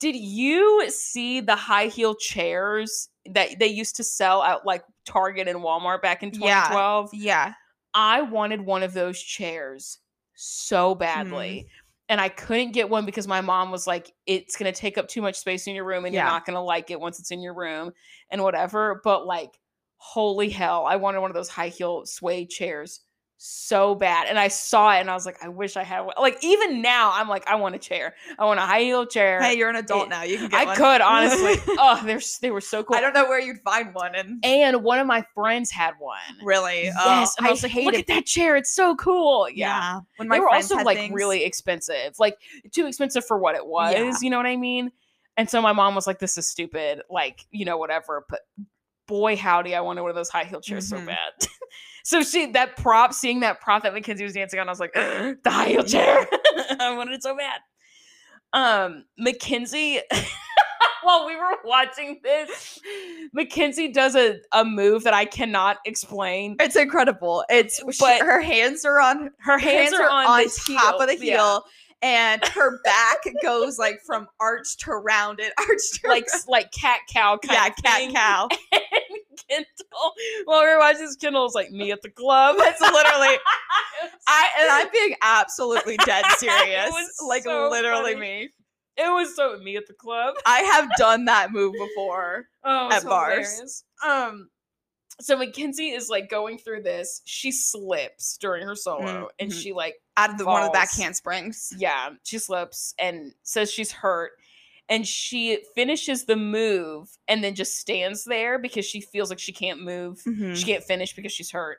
Did you see the high heel chairs that they used to sell at like Target and Walmart back in Yeah. 2012? yeah, I wanted one of those chairs so badly. Mm. And I couldn't get one because my mom was like, it's going to take up too much space in your room and Yeah. you're not going to like it once it's in your room and whatever. But like, holy hell, I wanted one of those high heel suede chairs so bad. And I saw it and I was like, I wish I had one. Like, even now, I'm like, I want a chair. I want a high heel chair. Hey, you're an adult it- now. You can get I one. could, honestly. oh, they're, they were so cool. I don't know where you'd find one. And and one of my friends had one. really, Yes, oh, and I oh, was like, look it. at that chair. It's so cool. Yeah. When my they were also like things- really expensive, like too expensive for what it was. Yeah. You know what I mean? And so my mom was like, "This is stupid," like you know whatever. But boy, howdy, I wanted one of those high heel chairs so Mhm. bad. so she that prop, seeing that prop that Mackenzie was dancing on, I was like, the high heel chair. I wanted it so bad. Um, Mackenzie. While we were watching this, Mackenzie does a, a move that I cannot explain. It's incredible. It's But- but her hands are on Her hands, are, on, on the top of the yeah. heel, and her back goes like from arched to rounded, arched to like like cat cow kind yeah, of cat thing. cow. And Kendall, while we were watching this, was like me at the club. That's literally I and I'm being absolutely dead It serious. was like so literally funny. me. It was so me at the club. I have done that move before. Oh, At so bars. hilarious. Um, so Mackenzie is like going through this. She slips during her solo, and Mhm. she like Out of the one of the back Falls. handsprings. yeah, she slips and says she's hurt. And she finishes the move and then just stands there because she feels like she can't move. Mhm. She can't finish because she's hurt.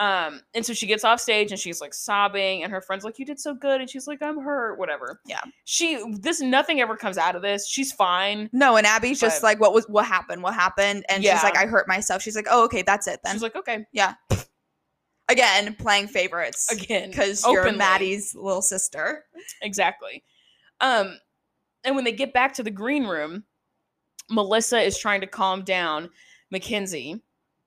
Um, and so she gets off stage and she's like sobbing, and her friend's like, You did so good. And she's like, I'm hurt, whatever. Yeah. She this nothing ever comes out of this. She's fine. No, and Abby's just like, what was what happened? What happened? And Yeah. she's like, I hurt myself. She's like, oh, okay, that's it then. She's like, Okay. Yeah. Again, playing favorites. Again. Because you're. Maddie's little sister. Exactly. Um, and when they get back to the green room, Melissa is trying to calm down Mackenzie.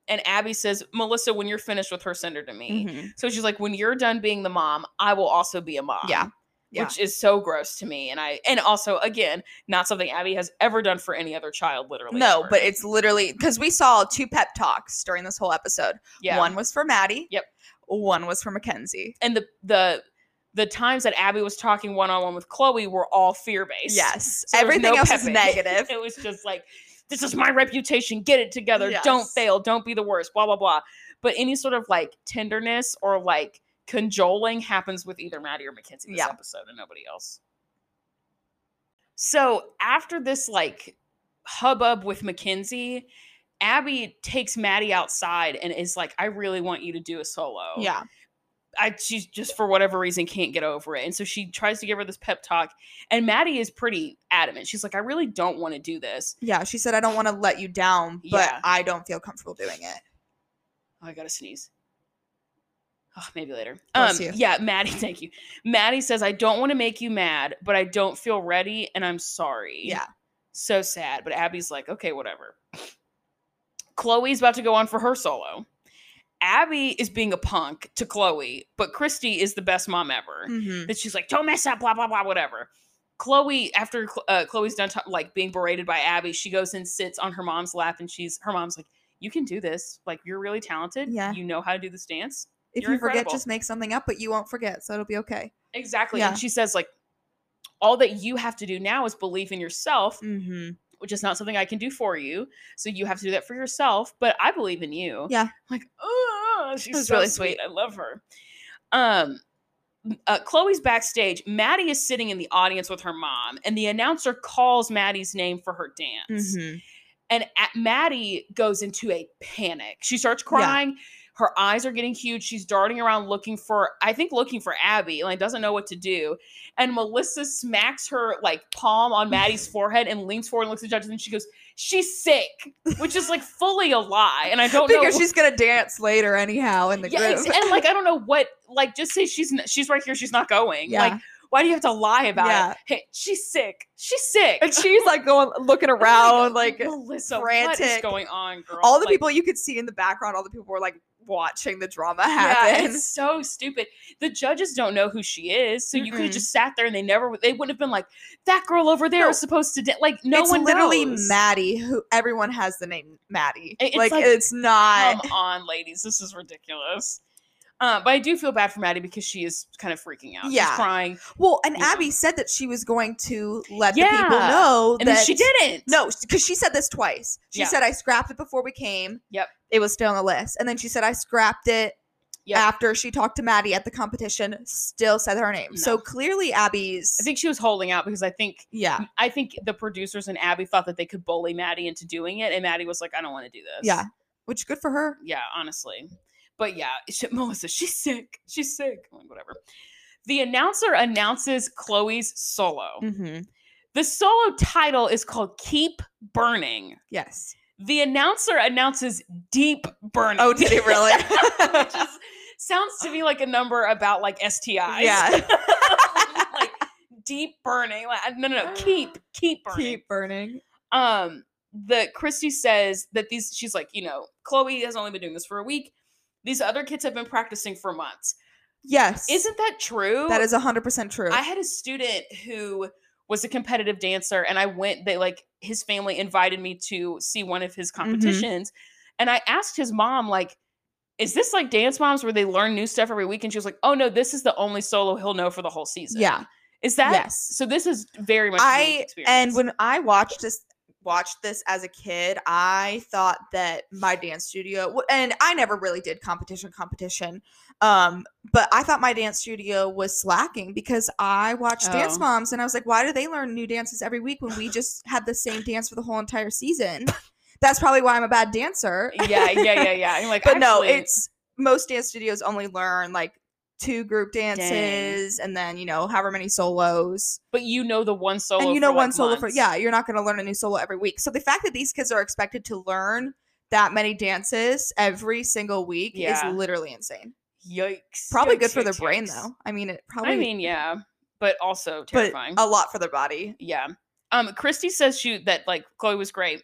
and Abby says, Melissa, when you're finished with her, send her to me. Mhm. So she's like, when you're done being the mom, I will also be a mom. Yeah. Yeah. Which is so gross to me. And I and also again, not something Abby has ever done for any other child, literally. No, ever. but it's literally because we saw two pep talks during this whole episode. yeah. One was for Maddie. Yep. One was for Mackenzie. and the the the times that Abby was talking one on one with Chloe were all fear based. Yes. So Everything no else is negative. it was just like, this is my reputation. Get it together. Don't fail. Don't be the worst. Blah blah blah. But any sort of like tenderness or like cajoling happens with either Maddie or Mackenzie this Yeah. episode and nobody else. So after this like hubbub with Mackenzie, Abby takes Maddie outside and is like, I really want you to do a solo. Yeah. I she's just for whatever reason can't get over it. And so she tries to give her this pep talk. And Maddie is pretty adamant. She's like, I really don't want to do this. Yeah. She said, I don't want to let you down, but Yeah. I don't feel comfortable doing it. Oh, I gotta sneeze. Oh, maybe later. Bless um, you. yeah, Maddie, thank you. Maddie says, I don't want to make you mad, but I don't feel ready and I'm sorry. Yeah. So sad. But Abby's like, okay, whatever. Chloe's about to go on for her solo. Abby is being a punk to Chloe, but Christy is the best mom ever. Mhm. that she's like, don't mess up, blah blah blah, whatever. Chloe, after uh, Chloe's done t- like being berated by Abby, she goes and sits on her mom's lap, and she's her mom's like, "You can do this. Like, you're really talented. Yeah. you know how to do this dance. If You're you forget, just make something up, but you won't forget. So it'll be okay. Exactly." Yeah. And she says like, all that you have to do now is believe in yourself, Mm-hmm. which is not something I can do for you. So you have to do that for yourself. But I believe in you. Yeah. I'm like, oh, she's so really sweet. sweet. I love her. Um, uh, Chloe's backstage. Maddie is sitting in the audience with her mom, and the announcer calls Maddie's name for her dance. Mm-hmm. And at, Maddie goes into a panic. She starts Yeah. crying. Her eyes are getting huge. She's darting around looking for, I think, looking for Abby. Like doesn't know what to do. And Melissa smacks her like palm on Maddie's forehead and leans forward and looks at the judges, and she goes, "She's sick," which is like fully a lie. And I don't know. Because she's gonna dance later anyhow in the yeah, group. and like I don't know what. Like just say she's she's right here. She's not going. Yeah. Like why do you have to lie about Yeah. it? Hey, she's sick. She's sick. and she's like going looking around like Melissa, what is going on, girl? all the Like, people you could see in the background, all the people were like watching the drama happen. Yeah, it's so stupid. The judges don't know who she is, so you could have just sat there and they never they wouldn't have been like that girl over there No. is supposed to da-. like no it's one literally knows. Maddie, who everyone has the name Maddie. It's like, like, it's not. Come on, ladies, this is ridiculous. Uh, but I do feel bad for Maddie because she is kind of freaking out. Yeah. She's crying, Well, and know. Abby said that she was going to let the people know and that then she didn't. No, because she said this twice. She Yeah. said I scrapped it before we came. Yep. It was still on the list, and then she said I scrapped it Yep. after she talked to Maddie at the competition. Still said her name. So clearly, Abby's. I think she was holding out because I think yeah, I think the producers and Abby thought that they could bully Maddie into doing it, and Maddie was like, "I don't want to do this." yeah. Which good for her. yeah, honestly. But yeah, she, Melissa, she's sick. She's sick. Like, whatever. The announcer announces Chloe's solo. Mm-hmm. The solo title is called "Keep Burning." Yes. The announcer announces "Deep Burning." Oh, did he really? Which is, sounds to me like a number about like STIs. Yeah. like deep burning. Like, no, no, no. Keep, keep burning. Keep burning. um the christy says that these she's like you know chloe has only been doing this for a week these other kids have been practicing for months Yes. isn't that true that is hundred percent true? i had a student who was a competitive dancer and i went they like his family invited me to see one of his Mm-hmm. competitions and i asked his mom like is this like dance moms where they learn new stuff every week and she was like oh no this is the only solo he'll know for the whole season yeah. is that Yes. so this is very much I and when I watched this watched this as a kid, I thought that my dance studio and I never really did competition competition. Um, but I thought my dance studio was slacking because I watched Dance Oh. Moms and I was like, why do they learn new dances every week when we just had the same dance for the whole entire season? That's probably why I'm a bad dancer. yeah yeah yeah yeah I'm like but no, it's most dance studios only learn like two group dances and then you know however many solos. But you know the one solo and you know one like, solo for yeah you're not going to learn a new solo every week. So the fact that these kids are expected to learn that many dances every single week Yeah. is literally insane. Yikes probably Yikes, good for their yikes, brain yikes. though. I mean it probably i mean yeah but also but terrifying. a lot for their body. Yeah. Um christy says shoot that like chloe was great.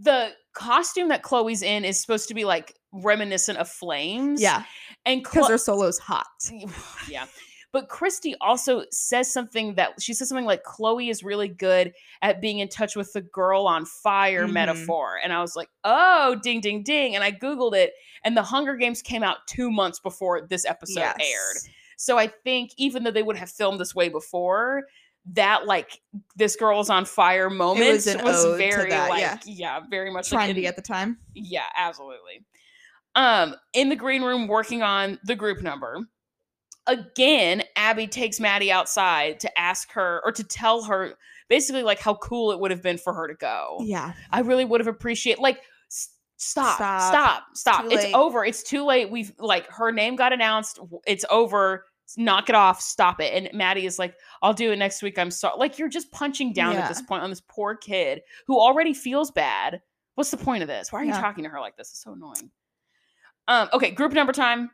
The costume that Chloe's in is supposed to be like reminiscent of flames. Yeah, and because Chlo- their solo's hot. yeah. But Christy also says something that she says something like Chloe is really good at being in touch with the girl on fire Mhm. metaphor. And I was like, oh, ding, ding, ding. And I Googled it, and The Hunger Games came out two months before this episode aired. So I think even though they would have filmed this way before, that like this girl's on fire moment was an ode to very that, like yeah. yeah. very much Trying like at the time. yeah, absolutely. Um, in the green room working on the group number. Again, Abby takes Maddie outside to ask her or to tell her basically like how cool it would have been for her to go. Yeah, I really would have appreciated like stop, Stop. stop, stop. It's late. over. It's too late. We've like her name got announced. It's over. Knock it off. Stop it. And Maddie is like, I'll do it next week. I'm sorry. Like you're just punching down Yeah. at this point on this poor kid who already feels bad. What's the point of this? Why are Yeah. you talking to her like this? It's so annoying. Um, okay, group number time.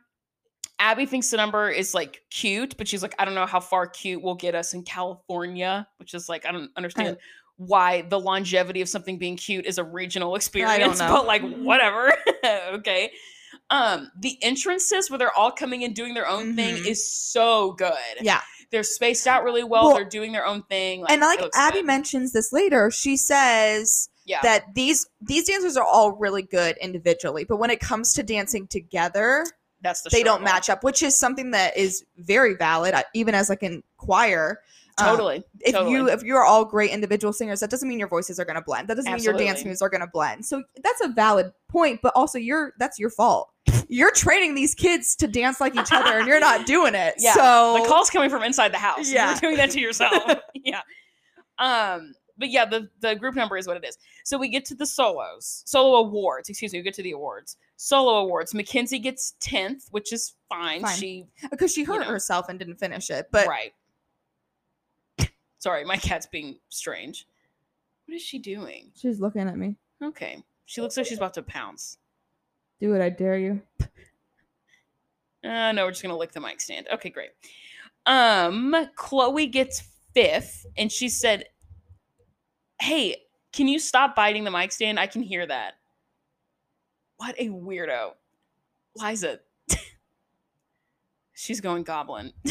Abby thinks the number is like cute, but she's like, I don't know how far cute will get us in California, which is like, I don't understand why the longevity of something being cute is a regional experience, but like, whatever. okay. Um, the entrances where they're all coming in doing their own thing Mhm. is so good. yeah. They're spaced out really well. Well, they're doing their own thing. and like Abby good. mentions this later, she says yeah. that these these dancers are all really good individually, but when it comes to dancing together, that's the they don't match up, which is something that is very valid, uh, even as like in choir. Um, Totally. if you if you are all great individual singers, that doesn't mean your voices are going to blend. That doesn't mean your dance moves are going to blend. So that's a valid point, but also you're that's your fault. You're training these kids to dance like each other, and you're not doing it. Yeah, so the call's coming from inside the house. Yeah. You're doing that to yourself. yeah. Um, but yeah, the the group number is what it is. So we get to the solos, solo awards. Excuse me, we get to the awards. Solo awards. Mackenzie gets tenth, which is fine. Fine. She because she hurt know. herself and didn't finish it, but right. Sorry, my cat's being strange. What is she doing? she's looking at me. Okay, she looks like she's about to pounce. Do it, I dare you. Uh, no, we're just gonna lick the mic stand. Okay, great. Um, Chloe gets fifth, and she said, "Hey, can you stop biting the mic stand? I can hear that." What a weirdo, Liza. She's going goblin.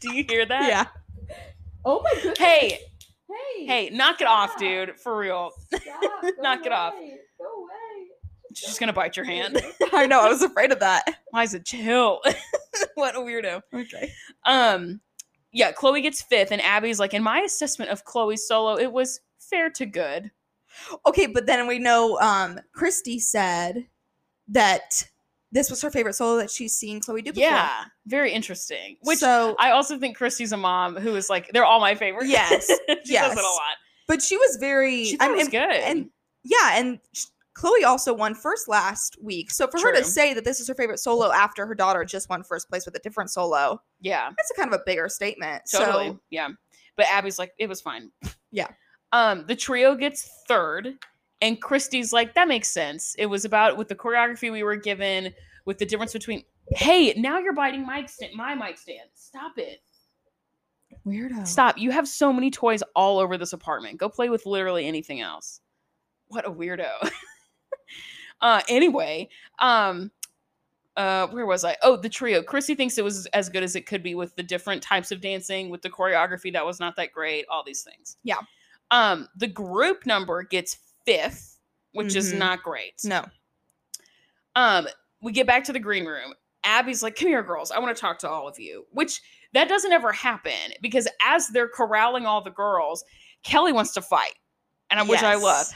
Do you hear that? Yeah. Oh my goodness. Hey, Hey. hey, knock it off, dude. For real. Knock it off. Go away. She's just gonna bite your hand. I know. I was afraid of that. Liza, chill. what a weirdo. Okay. Um, yeah, Chloe gets fifth, and Abby's like, in my assessment of Chloe's solo, it was fair to good. Okay, but then we know um Christy said that this was her favorite solo that she's seen Chloe do before. Yeah, very interesting. Which so, I also think Christy's a mom who is like, they're all my favorite. Yes, she yes. it a lot. but she was very. She I it was mean, good. and yeah, and Chloe also won first last week. So for her to say that this is her favorite solo after her daughter just won first place with a different solo, yeah, that's a kind of a bigger statement. totally. So yeah, but Abby's like, it was fine. Yeah. Um, the trio gets third, and Christy's like, that makes sense. It was about with the choreography we were given, with the difference between. Hey, now you're biting my stand, my mic stand. Stop it. weirdo. Stop. You have so many toys all over this apartment. Go play with literally anything else. What a weirdo. uh anyway, um uh where was I? Oh, the trio. Chrissy thinks it was as good as it could be with the different types of dancing, with the choreography that was not that great, all these things. Yeah. Um the group number gets 5th, which is Mhm. not great. No. Um, we get back to the green room. Abby's like, "Come here, girls. I want to talk to all of you." Which that doesn't ever happen because as they're corralling all the girls, Kelly wants to fight, and I which I love.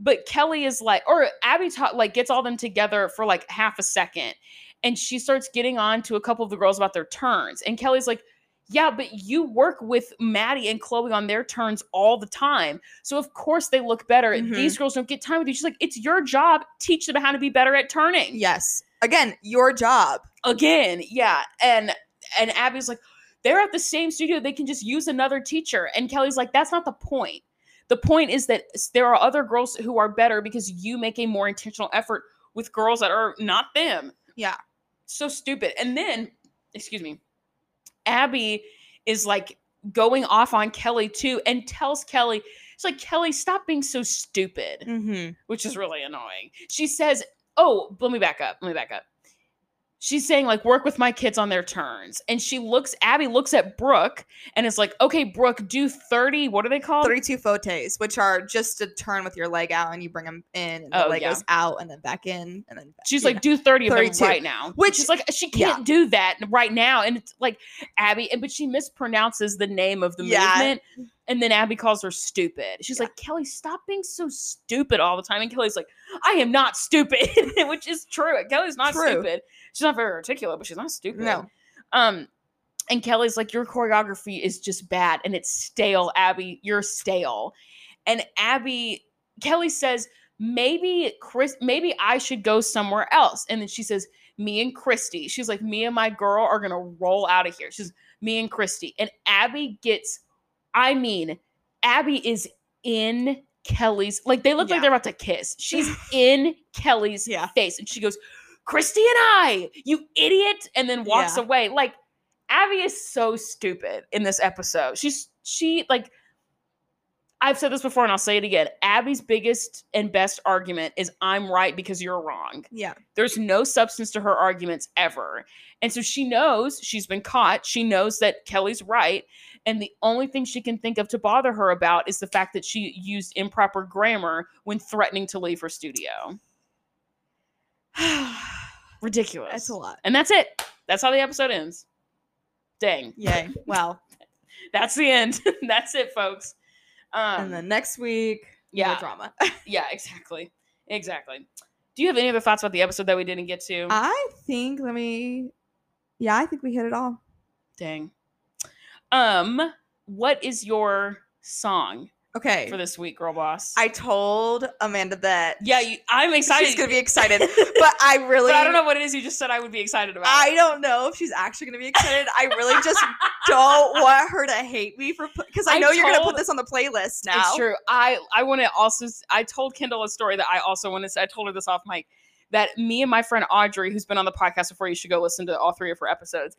But Kelly is like, or Abby ta- like gets all them together for like half a second, and she starts getting on to a couple of the girls about their turns, and Kelly's like. Yeah, but you work with Maddie and Chloe on their turns all the time. So of course they look better. Mhm. These girls don't get time with you. She's like, it's your job. Teach them how to be better at turning Yes. Again, your job. again yeah and and abby's like they're at the same studio they can just use another teacher and kelly's like that's not the point the point is that there are other girls who are better because you make a more intentional effort with girls that are not them Yeah. so stupid and then excuse me abby is like going off on kelly too and tells kelly it's like, Kelly, stop being so stupid, Mm-hmm. which is really annoying. She says, Oh, let me back up. Let me back up. She's saying, like, work with my kids on their turns. And she looks, Abby looks at Brooke and is like, okay, Brooke, do 30, what are they called? 32 fouettés, which are just a turn with your leg out and you bring them in and the Oh, leg yeah. goes out and then back in and then back. She's like, know. do 30 of them right now. Which- she's like, she can't do that right now. And it's like Abby, and but she mispronounces the name of the Yeah. movement. And then Abby calls her stupid. She's Yeah. like, Kelly, stop being so stupid all the time. And Kelly's like, I am not stupid, which is true. Kelly's not True. stupid. She's not very articulate, but she's not stupid. No. Um, and Kelly's like, Your choreography is just bad and it's stale, Abby. You're stale. And Abby, Kelly says, Maybe Chris, maybe I should go somewhere else. And then she says, Me and Christy. She's like, Me and my girl are gonna roll out of here. She's me and Christy. And Abby gets, I mean, Abby is in Kelly's, like they look like they're about to kiss. She's in Kelly's Yeah. face. And she goes, Christy and I, you idiot, and then walks Yeah. away. Like Abby is so stupid in this episode. She's she like I've said this before and I'll say it again. Abby's biggest and best argument is I'm right because you're wrong. Yeah. There's no substance to her arguments ever. And so she knows she's been caught. She knows that Kelly's right. And the only thing she can think of to bother her about is the fact that she used improper grammar when threatening to leave her studio. Ridiculous. That's a lot. And that's it. That's how the episode ends. Dang. Yay. Well, That's the end. that's it, folks. Um, and then next week, yeah, more drama. yeah, exactly, exactly. Do you have any other thoughts about the episode that we didn't get to? I think, let me, yeah, I think we hit it all. Dang. Um, what is your song Okay. for this week, girl boss? I told Amanda that yeah, you, I'm excited. she's going to be excited, but I really, but I don't know what it is you just said. I would be excited about. I don't know if she's actually going to be excited. I really just don't want her to hate me for because I I know you're going to put this on the playlist now. It's true. I I want to also. I told Kendall a story that I also want to. I told her this off mic. That me and my friend Audrey, who's been on the podcast before, you should go listen to all three of her episodes.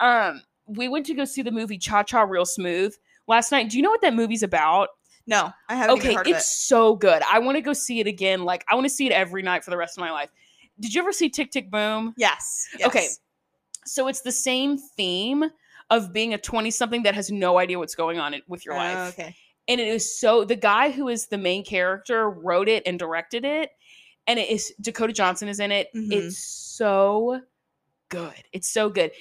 Um, we went to go see the movie Cha Cha Real Smooth last night. Do you know what that movie's about? No, I haven't Okay, it's of so good. I want to go see it again. Like I want to see it every night for the rest of my life. Did you ever see Tick Tick Boom? it. Yes. Okay. So it's the same theme of being a 20 something that has no idea what's going on with your Oh, life. okay. And it is so the guy who is the main character wrote it and directed it. And it is Dakota Johnson is in it. Mhm. It's so good. It's so good.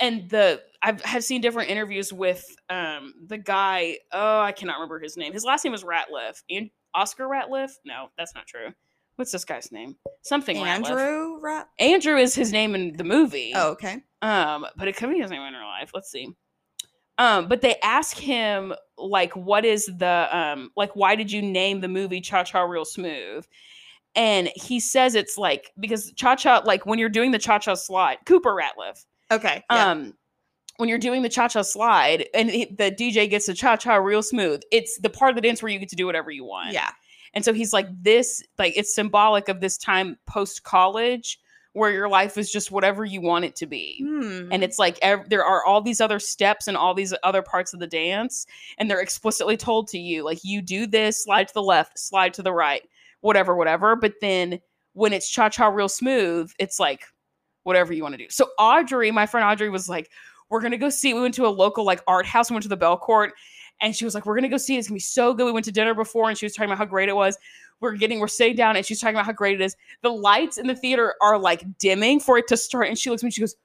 And the I've have seen different interviews with um the guy. Oh, I cannot remember his name. His last name is Ratliff. And Oscar Ratliff? No, that's not true. What's this guy's name? Something Ratliff. Andrew Rat. Andrew is his name in the movie. Oh, okay. Um, but it could be his name in real life. Let's see. Um, but they ask him like, what is the um, like, why did you name the movie Cha Cha Real Smooth? And he says it's like because Cha Cha, like when you're doing the Cha Cha slide, Cooper Ratliff, Okay. Yeah. um, when you're doing the Cha Cha slide and he- the DJ gets the Cha Cha Real Smooth, it's the part of the dance where you get to do whatever you want. yeah. And so he's like, this, like, it's symbolic of this time post college where your life is just whatever you want it to be. Hmm. And it's like ev- there are all these other steps and all these other parts of the dance, and they're explicitly told to you, like, you do this, slide to the left, slide to the right, whatever, whatever. But then when it's cha cha real smooth, it's like whatever you want to do. So Audrey, my friend Audrey, was like, we're gonna go see. We went to a local like art house. We went to the Belcourt, and she was like, we're gonna go see. it. It's gonna be so good. We went to dinner before, and she was talking about how great it was. We're getting, we're sitting down, and she's talking about how great it is. The lights in the theater are like dimming for it to start, and she looks at me. And she goes,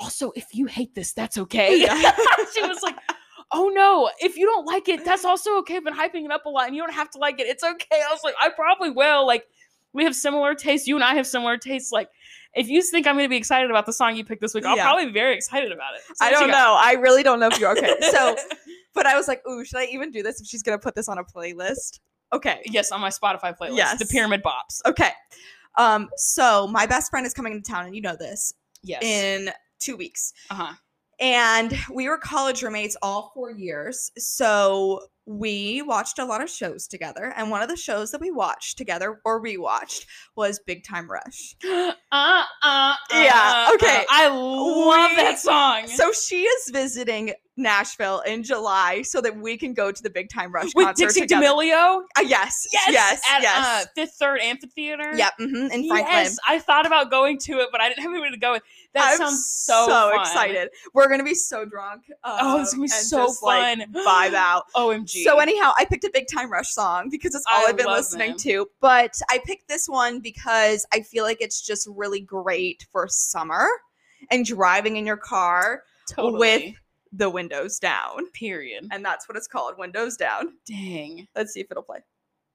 also, if you hate this, that's okay. She was like, oh no, if you don't like it, that's also okay. I've been hyping it up a lot, and you don't have to like it. It's okay. I was like, I probably will. Like, we have similar tastes. You and I have similar tastes. Like, if you think I'm going to be excited about the song you picked this week, I'll Yeah. probably be very excited about it. So I don't know. I really don't know if you're okay. So, but I was like, ooh, should I even do this if she's gonna put this on a playlist? Okay. yes, on my Spotify playlist, Yes. the Pyramid Bops. Okay. Um, so my best friend is coming into town, and you know this, Yes. in two weeks. uh huh. And we were college roommates all four years. So we watched a lot of shows together. And one of the shows that we watched together or rewatched was Big Time Rush. uh, uh, uh, Yeah, uh, okay. I love We- that song. So she is visiting Nashville in July so that we can go to the Big Time Rush with concert Dixie together. D'Amelio. Uh, yes, Yes, yes, at yes. Uh, Fifth Third Amphitheater. yep, hmm in Franklin. Yes, I thought about going to it, but I didn't have anywhere to go with. That I'm sounds so fun. excited. We're gonna be so drunk. Oh, it's gonna be um, so just, like, fun. vibe out. OMG. So anyhow, I picked a Big Time Rush song because it's all I I've been listening them. to. But I picked this one because I feel like it's just really great for summer and driving in your car totally. with the windows down. period. And that's what it's called, windows down. Dang. Let's see if it'll play.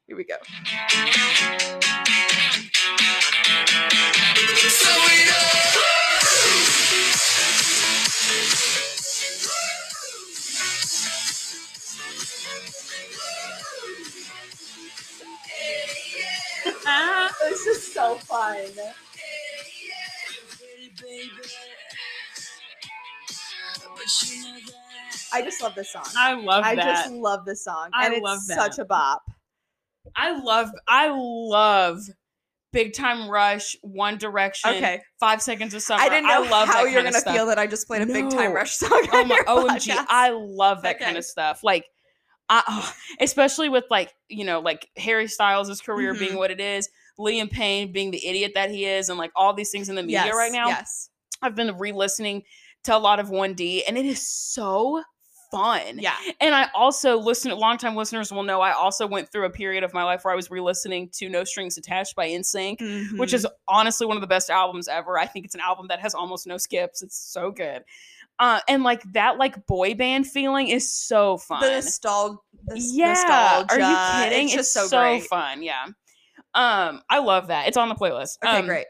Here we go. This is so fun. I just love this song. I love I that. just love this song. I and it's love that. such a bop. I love. I love. Big Time Rush, One Direction, Okay. Five Seconds of Summer. I didn't know love how that you're kind gonna stuff. feel that I just played a big time No. rush song. Oh on my your OMG. podcast. I love that kind Okay. of stuff. Like I oh, especially with like, you know, like Harry Styles' career Mhm. being what it is, Liam Payne being the idiot that he is, and like all these things in the media Yes, right now. Yes. I've been re-listening to a lot of 1D and it is so fun. Yeah. And I also listen longtime listeners will know I also went through a period of my life where I was re-listening to No Strings Attached by NSYNC which Mm-hmm. is honestly one of the best albums ever. I think it's an album that has almost no skips. It's so good. Uh, and like that like boy band feeling is so fun. the nostalgia. The yeah. nostalgia. Are you kidding? It's just so, so fun. Yeah. Um, I love that. It's on the playlist. Okay, Um, great.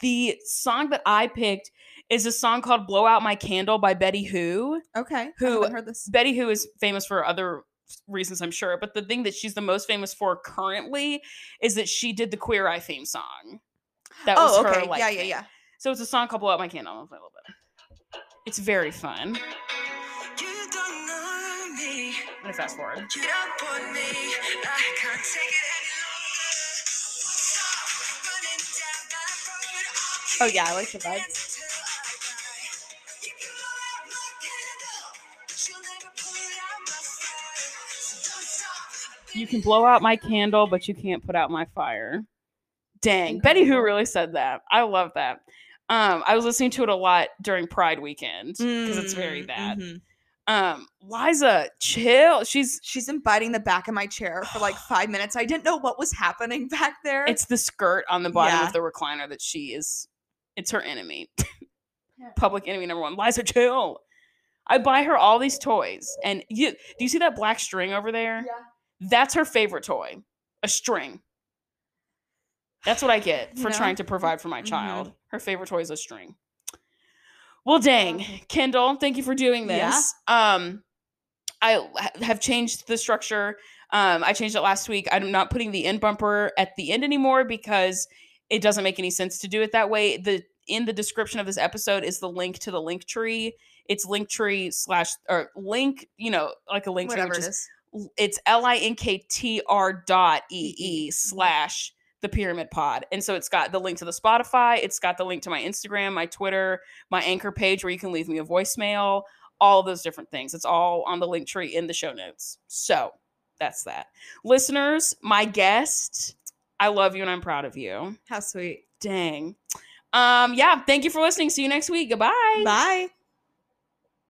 The song that I picked is a song called Blow Out My Candle by Betty Who. Okay. who- I heard this? Betty Who is famous for other reasons, I'm sure, but the thing that she's the most famous for currently is that she did the Queer Eye theme song. That was Oh, her, okay. like, yeah, yeah, thing. yeah. So it's a song called Blow Out My Candle. I'll play a little bit. It's very fun. You don't know me. I'm gonna fast forward. You don't me. I can't take it any longer. Stop down that road. Oh, yeah, I like the dancing vibes. You can blow out my candle, but you can't put out my fire. Dang, Betty Who really said that. I love that. Um, I was listening to it a lot during Pride weekend because it's very Mm, bad. mhm. Um, Liza, chill. She's She's been biting the back of my chair for like five minutes. I didn't know what was happening back there. it's the skirt on the bottom Yeah. of the recliner that she is. It's her enemy. Public enemy number one. Liza, chill. I buy her all these toys, and you do you see that black string over there? yeah. That's her favorite toy, a string. That's what I get for know? trying to provide for my Mhm. child. Her favorite toy is a string. Well, dang, Kendall, thank you for doing Yeah. this. Um, I have changed the structure. Um, I changed it last week. I'm not putting the end bumper at the end anymore because it doesn't make any sense to do it that way. The in the description of this episode is the link to the link tree. It's link tree slash or link, you know, like a link tree, Whatever which it is is. It's l-i-n-k-t-r dot e-e E-E. slash the pyramid pod and so it's got the link to the spotify it's got the link to my instagram my twitter my anchor page where you can leave me a voicemail all of those different things it's all on the link tree in the show notes so that's that listeners my guest i love you and i'm proud of you How sweet. dang um yeah thank you for listening see you next week goodbye Bye.